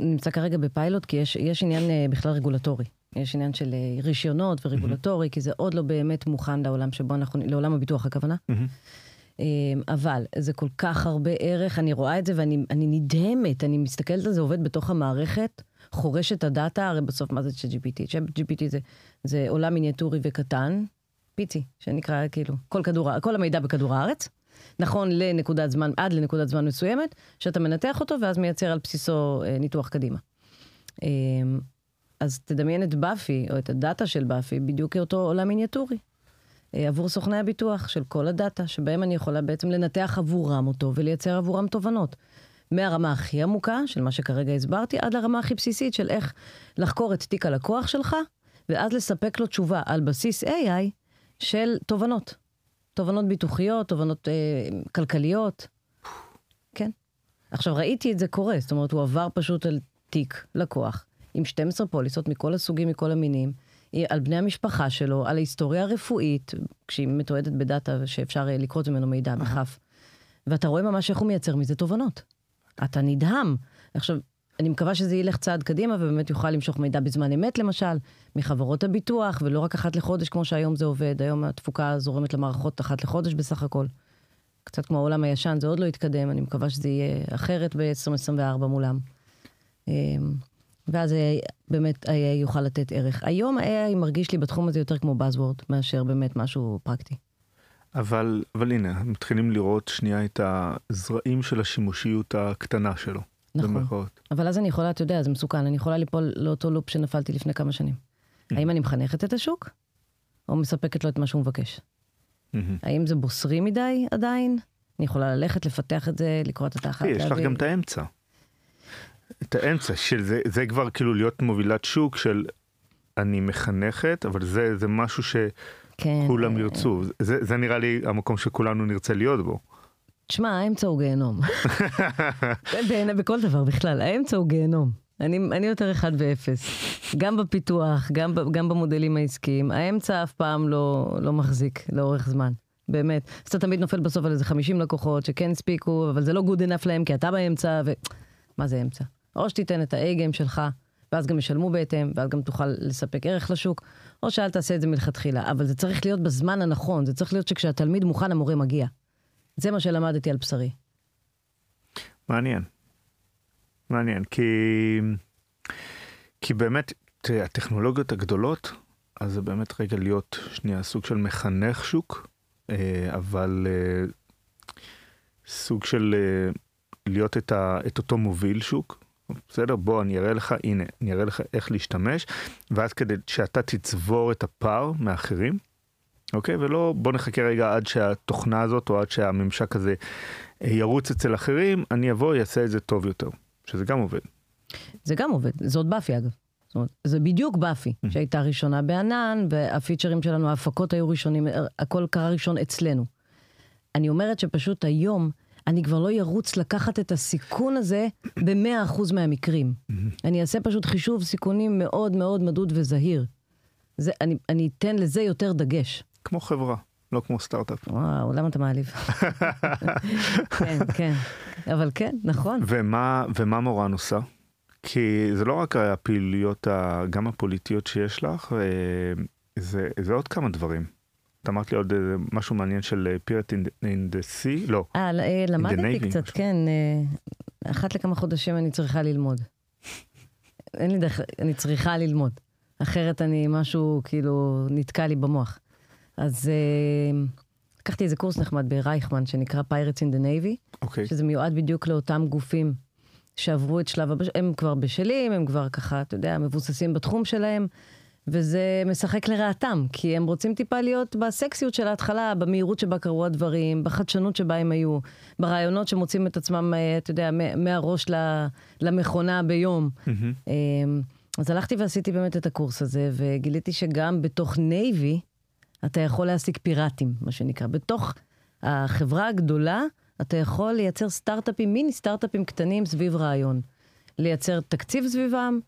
נמצא כרגע בפיילוט, כי יש, יש עניין אה, בכלל רגולטורי. יש עניין של אה, רישיונות ורגולטורי, mm-hmm. כי זה עוד לא באמת מוכן לעולם שבו אנחנו, לעולם הביטוח הכוונה. Mm-hmm. אבל זה כל כך הרבה ערך, אני רואה את זה ואני נדהמת, אני מסתכלת על זה עובד בתוך המערכת, חורש את הדאטה, הרי בסוף מה זה צ'אט GPT? צ'אט GPT זה, זה עולם מיניאטורי וקטן, פיצי, שנקרא כאילו, כל, כדור, כל המידע בכדור הארץ. נכון לנקודת זמן, עד לנקודת זמן מסוימת, שאתה מנתח אותו ואז מייצר על בסיסו אה, ניתוח קדימה. אז תדמיין את באפי, או את הדאטה של באפי, בדיוק כאותו עולם מיניאטורי. אה, עבור סוכני הביטוח של כל הדאטה, שבהם אני יכולה בעצם לנתח עבורם אותו ולייצר עבורם תובנות. מהרמה הכי עמוקה, של מה שכרגע הסברתי, עד לרמה הכי בסיסית של איך לחקור את תיק הלקוח שלך, ואז לספק לו תשובה על בסיס AI של תובנות. תובנות ביטוחיות, תובנות אה, כלכליות. כן. עכשיו, ראיתי את זה קורה, זאת אומרת, הוא עבר פשוט על תיק לקוח, עם 12 פוליסות מכל הסוגים, מכל המינים, על בני המשפחה שלו, על ההיסטוריה הרפואית, כשהיא מתועדת בדאטה שאפשר אה, לקרות ממנו מידע בכף. ואתה רואה ממש איך הוא מייצר מזה תובנות. אתה נדהם. עכשיו, אני מקווה שזה ילך צעד קדימה ובאמת יוכל למשוך מידע בזמן אמת למשל, מחברות הביטוח, ולא רק אחת לחודש כמו שהיום זה עובד. היום התפוקה זורמת למערכות אחת לחודש בסך הכל. קצת כמו העולם הישן, זה עוד לא יתקדם, אני מקווה שזה יהיה אחרת ב-2024 מולם. ואז באמת ה-AI יוכל לתת ערך. היום ה-AI מרגיש לי בתחום הזה יותר כמו Buzzword, מאשר באמת משהו פרקטי. אבל, אבל הנה, מתחילים לראות שנייה את הזרעים של השימושיות הקטנה שלו. נכון. במחאות. אבל אז אני יכולה, אתה יודע, זה מסוכן, אני יכולה ליפול לאותו לופ שנפלתי לפני כמה שנים. Mm-hmm. האם אני מחנכת את השוק, או מספקת לו את מה שהוא מבקש? Mm-hmm. האם זה בוסרי מדי עדיין? אני יכולה ללכת, לפתח את זה, לקרוא את התחת. יש לך גם את האמצע. את האמצע של זה, זה כבר כאילו להיות מובילת שוק של אני מחנכת, אבל זה, זה משהו שכולם כן. ירצו. זה, זה נראה לי המקום שכולנו נרצה להיות בו. תשמע, האמצע הוא גיהנום. בכל דבר בכלל, האמצע הוא גיהנום. אני, אני יותר אחד ואפס. גם בפיתוח, גם, גם במודלים העסקיים. האמצע אף פעם לא, לא מחזיק לאורך זמן. באמת. אז אתה תמיד נופל בסוף על איזה 50 לקוחות שכן הספיקו, אבל זה לא good enough להם כי אתה באמצע, ו... מה זה אמצע? או שתיתן את ה-A-game שלך, ואז גם ישלמו בהתאם, ואז גם תוכל לספק ערך לשוק, או שאל תעשה את זה מלכתחילה. אבל זה צריך להיות בזמן הנכון, זה צריך להיות שכשהתלמיד מוכן, המורה מגיע. זה מה שלמדתי על בשרי. מעניין. מעניין, כי, כי באמת, תראה, הטכנולוגיות הגדולות, אז זה באמת רגע להיות שנייה סוג של מחנך שוק, אה, אבל אה, סוג של אה, להיות את, ה, את אותו מוביל שוק, בסדר? בוא, אני אראה לך, הנה, אני אראה לך איך להשתמש, ואז כדי שאתה תצבור את הפער מאחרים, אוקיי? ולא בוא נחכה רגע עד שהתוכנה הזאת או עד שהממשק הזה ירוץ אצל אחרים, אני אבוא, אעשה את זה טוב יותר, שזה גם עובד. זה גם עובד, זה עוד באפי אגב. זאת אומרת, זה בדיוק באפי, mm-hmm. שהייתה ראשונה בענן, והפיצ'רים שלנו, ההפקות היו ראשונים, הכל קרה ראשון אצלנו. אני אומרת שפשוט היום, אני כבר לא ירוץ לקחת את הסיכון הזה ב-100% מהמקרים. אני אעשה פשוט חישוב סיכונים מאוד מאוד מדוד וזהיר. זה, אני, אני אתן לזה יותר דגש. כמו חברה, לא כמו סטארט-אפ. וואו, למה אתה מעליב? כן, כן. אבל כן, נכון. ומה, ומה מורן עושה? כי זה לא רק הפעילויות, גם הפוליטיות שיש לך, אה, זה, זה עוד כמה דברים. את אמרת לי עוד משהו מעניין של פירט אין דה סי? לא. אה, אה למדתי קצת, משהו. כן. אה, אחת לכמה חודשים אני צריכה ללמוד. אין לי דרך, אני צריכה ללמוד. אחרת אני, משהו כאילו נתקע לי במוח. אז לקחתי איזה קורס נחמד ברייכמן שנקרא Pirates in the Navy, okay. אוקיי. שזה מיועד בדיוק לאותם גופים שעברו את שלב, הבש... הם כבר בשלים, הם כבר ככה, אתה יודע, מבוססים בתחום שלהם, וזה משחק לרעתם, כי הם רוצים טיפה להיות בסקסיות של ההתחלה, במהירות שבה קרו הדברים, בחדשנות שבה הם היו, ברעיונות שמוצאים את עצמם, אה, אתה יודע, מהראש למכונה ביום. Mm-hmm. אז הלכתי ועשיתי באמת את הקורס הזה, וגיליתי שגם בתוך navy, אתה יכול להשיג פיראטים, מה שנקרא. בתוך החברה הגדולה, אתה יכול לייצר סטארט-אפים, מיני סטארט-אפים קטנים סביב רעיון. לייצר תקציב סביבם,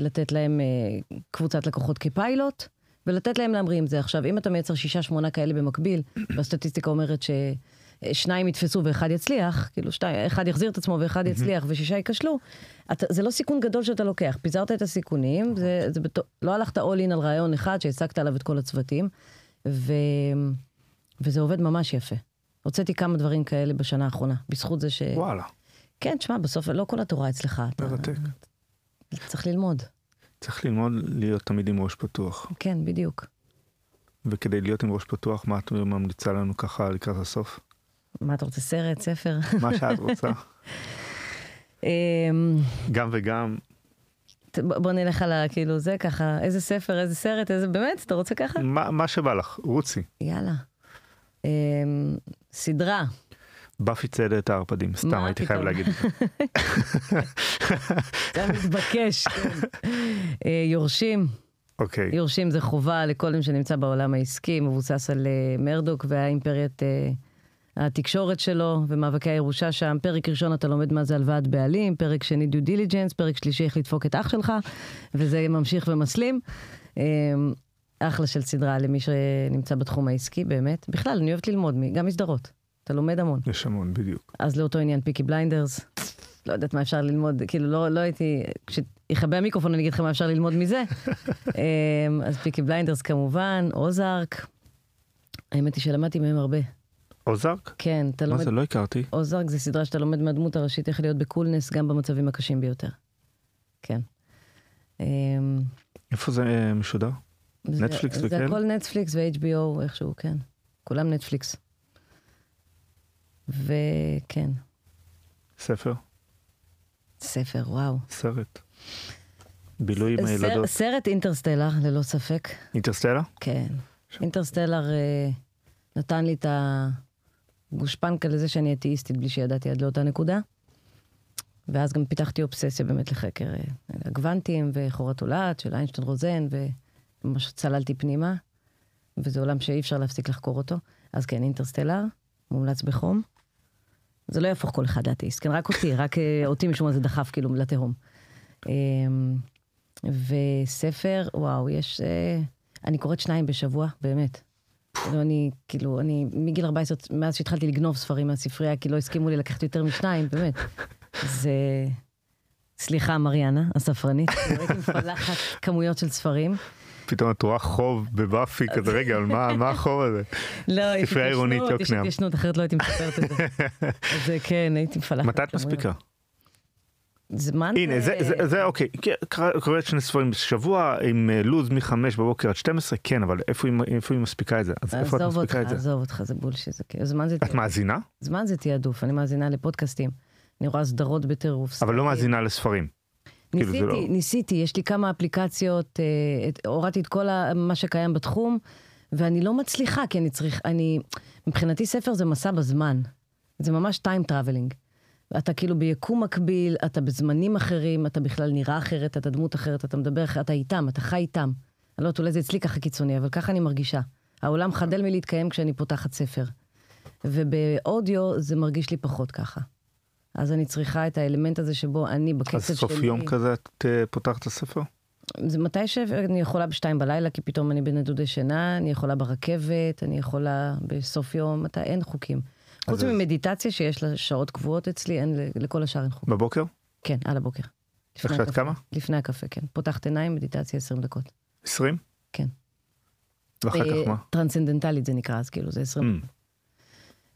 לתת להם אה, קבוצת לקוחות כפיילוט, ולתת להם להמריא עם זה. עכשיו, אם אתה מייצר שישה, שמונה כאלה במקביל, והסטטיסטיקה אומרת ששניים יתפסו ואחד יצליח, כאילו שתי, אחד יחזיר את עצמו ואחד יצליח ושישה ייכשלו, זה לא סיכון גדול שאתה לוקח. פיזרת את הסיכונים, זה, זה בת... לא הלכת all in על רעיון אחד שהעסקת עליו את כל הצוותים, ו... וזה עובד ממש יפה. הוצאתי כמה דברים כאלה בשנה האחרונה, בזכות זה ש... וואלה. כן, תשמע, בסוף לא כל התורה אצלך. מרתק. צריך ללמוד. צריך ללמוד להיות תמיד עם ראש פתוח. כן, בדיוק. וכדי להיות עם ראש פתוח, מה את ממליצה לנו ככה לקראת הסוף? מה אתה רוצה, סרט, ספר? מה שאת רוצה. אמ, גם וגם. בוא נלך על. כאילו זה ככה, איזה ספר, איזה סרט, איזה... באמת, אתה רוצה ככה? מה, מה שבא לך, רוצי. יאללה. אמ, סדרה. באפי ציידת הערפדים, סתם הייתי חייב להגיד. זה מתבקש, כן. אה, יורשים. אוקיי. יורשים זה חובה לכל מי שנמצא בעולם העסקי, מבוסס על אה, מרדוק והאימפריית אה, התקשורת שלו ומאבקי הירושה שם. פרק ראשון אתה לומד מה זה הלוואת בעלים, פרק שני due diligence, פרק שלישי איך לדפוק את אח שלך, וזה ממשיך ומסלים. אמ, אחלה של סדרה למי שנמצא בתחום העסקי, באמת. בכלל, אני אוהבת ללמוד, גם מסדרות. אתה לומד המון. יש המון, בדיוק. אז לאותו עניין Peaky Blinders, לא יודעת מה אפשר ללמוד, כאילו לא, לא הייתי, כשיכבה המיקרופון אני אגיד לכם מה אפשר ללמוד מזה. אמ, אז Peaky Blinders כמובן, Ozark. האמת היא שלמדתי מהם הרבה. Ozark? כן, אתה לומד... מה זה? לא הכרתי. Ozark זה סדרה שאתה לומד מהדמות הראשית איך להיות ב coolness גם במצבים הקשים ביותר. כן. אמ, איפה זה אה, משודר? נטפליקס וכן? זה הכל נטפליקס ו-HBO איכשהו, כן. כולם נטפליקס. וכן. ספר? ספר, וואו. סרט. בילוי עם הילדות. סרט אינטרסטלר, ללא ספק. אינטרסטלר? כן. אינטרסטלר אה, נתן לי את הגושפנקה לזה שאני אתאיסטית בלי שידעתי עד לאותה נקודה. ואז גם פיתחתי אובססיה באמת לחקר אה, הגוונטים וחורת תולעת של איינשטיין רוזן, וממש צללתי פנימה, וזה עולם שאי אפשר להפסיק לחקור אותו. אז כן, אינטרסטלר, מומלץ בחום. זה לא יהפוך כל אחד לאתאיסט, כן, רק אותי, רק אה, אותי משום מה זה דחף כאילו לתהום. אמ, וספר, וואו, יש... אה, אני קוראת שניים בשבוע, באמת. אני, כאילו, אני מגיל 14, מאז שהתחלתי לגנוב ספרים מהספרייה, כי לא הסכימו לי לקחת יותר משניים, באמת. זה... סליחה, מריאנה, הספרנית, הייתי מפלחת כמויות של ספרים. פתאום את רואה חוב בבאפי כזה, רגע, מה החוב הזה? לא, יש התיישנות, יש התיישנות, אחרת לא הייתי מספרת את זה. אז כן, הייתי מפלחת. מתי את מספיקה? זמן... הנה, זה, זה, זה אוקיי, קוראת שני ספרים בשבוע עם אה, לו"ז מ-5 בבוקר עד 12, כן, אבל איפה היא, איפה היא מספיקה את זה? אז איפה את מספיקה את זה? עזוב אותך, זה בולשיט. זמן זה את מאזינה? זמן זה תעדוף, אני מאזינה לפודקאסטים. אני רואה סדרות בטירוף. אבל לא מאזינה לספרים. כאילו, ניסיתי, כאילו לא... ניסיתי, יש לי כמה אפליקציות, אה, הורדתי את כל מה שקיים בתחום, ואני לא מצליחה, כי אני צריך, אני, מבחינתי ספר זה מסע בזמן. זה ממש time traveling. אתה כאילו ביקום מקביל, אתה בזמנים אחרים, אתה בכלל נראה אחרת, אתה דמות אחרת, אתה מדבר אחרת, אתה איתם, אתה חי איתם. אני לא יודעת, אולי זה אצלי ככה קיצוני, אבל ככה אני מרגישה. העולם חדל מלהתקיים כשאני פותחת ספר. ובאודיו זה מרגיש לי פחות ככה. אז אני צריכה את האלמנט הזה שבו אני בקצב שלי... אז סוף. יום כזה את uh, פותחת את הספר? זה מתי שאני יכולה בשתיים בלילה, כי פתאום אני בנדודי שינה, אני יכולה ברכבת, אני יכולה בסוף יום, מתי אין חוקים. חוץ ממדיטציה שיש לה שעות קבועות אצלי, אין, לכל השאר אין חוקים. בבוקר? כן, על הבוקר. איך שאת קמה? לפני הקפה, כן. פותחת עיניים, מדיטציה 20 דקות. 20? כן. ואחר כך אה, מה? טרנסצנדנטלית זה נקרא, אז כאילו זה 20. Mm.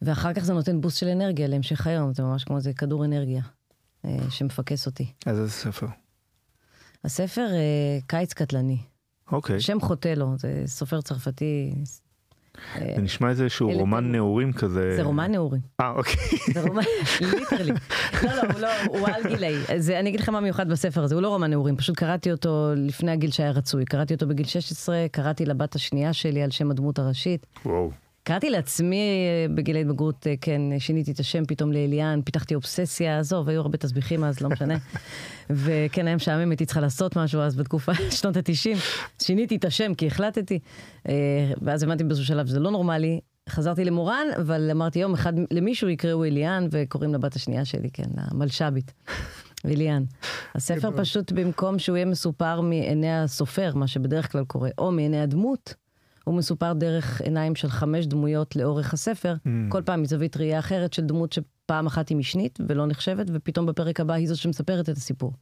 ואחר כך זה נותן boost של אנרגיה להמשך היום, זה ממש כמו איזה כדור אנרגיה אה, שמפקס אותי. איזה ספר? הספר אה, קיץ קטלני. אוקיי. שם חוטא לו, זה סופר צרפתי. אה, זה נשמע איזה שהוא רומן נעורים כזה. זה רומן נעורים. אה, אוקיי. זה רומן, literally. לא, לא, הוא לא, הוא על גילאי. אני אגיד לך מה מיוחד בספר הזה, הוא לא רומן נעורים, פשוט קראתי אותו לפני הגיל שהיה רצוי. קראתי אותו בגיל 16, קראתי לבת השנייה שלי על שם הדמות הראשית. וואו. קראתי לעצמי אה, בגיל ההתבגרות, אה, כן, שיניתי את השם פתאום לאליאן, פיתחתי אובססיה, עזוב, היו הרבה תסביכים אז, לא משנה. וכן, היה משעמם, הייתי צריכה לעשות משהו אז בתקופה, שנות ה-90. שיניתי את השם כי החלטתי, אה, ואז הבנתי באיזשהו שלב שזה לא נורמלי. חזרתי למורן, אבל אמרתי יום אחד למישהו יקראו אליאן, וקוראים לבת השנייה שלי, כן, המלש"בית. אליאן. הספר פשוט, במקום שהוא יהיה מסופר מעיני הסופר, מה שבדרך כלל קורה, או מעיני הדמות, הוא מסופר דרך עיניים של חמש דמויות לאורך הספר, mm. כל פעם מזווית ראייה אחרת של דמות שפעם אחת היא משנית ולא נחשבת, ופתאום בפרק הבא היא זו שמספרת את הסיפור.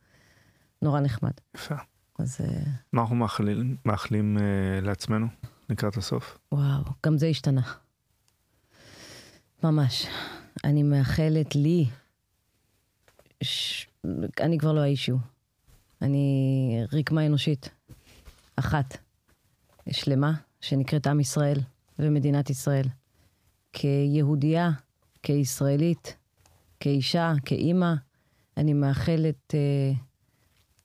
נורא נחמד. יפה. אז... אה, מה אנחנו מאחלים, מאחלים uh, לעצמנו לקראת הסוף? וואו, גם זה השתנה. ממש. אני מאחלת לי, ש... אני כבר לא האישיו. אני רקמה אנושית. אחת. שלמה, שנקראת עם ישראל ומדינת ישראל. כיהודייה, כישראלית, כאישה, כאימא, אני מאחלת uh,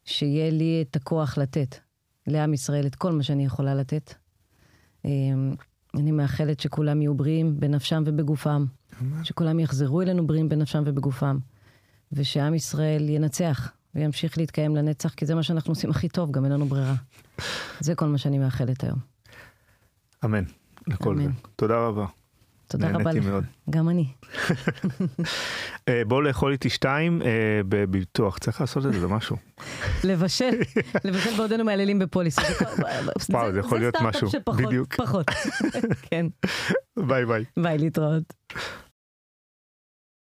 שיהיה לי את הכוח לתת לעם ישראל את כל מה שאני יכולה לתת. Um, אני מאחלת שכולם יהיו בריאים בנפשם ובגופם, שכולם יחזרו אלינו בריאים בנפשם ובגופם, ושעם ישראל ינצח וימשיך להתקיים לנצח, כי זה מה שאנחנו עושים הכי טוב, גם אין לנו ברירה. זה כל מה שאני מאחלת היום. אמן, לכל זה. תודה רבה. תודה רבה לך. מאוד. גם אני. אה, בוא לאכול איתי שתיים אה, בביטוח, צריך לעשות את זה, משהו. לבשל, לבשל בעודנו מעללים בפוליס. וואו, זה יכול להיות משהו, בדיוק. פחות, כן. ביי ביי. ביי, להתראות.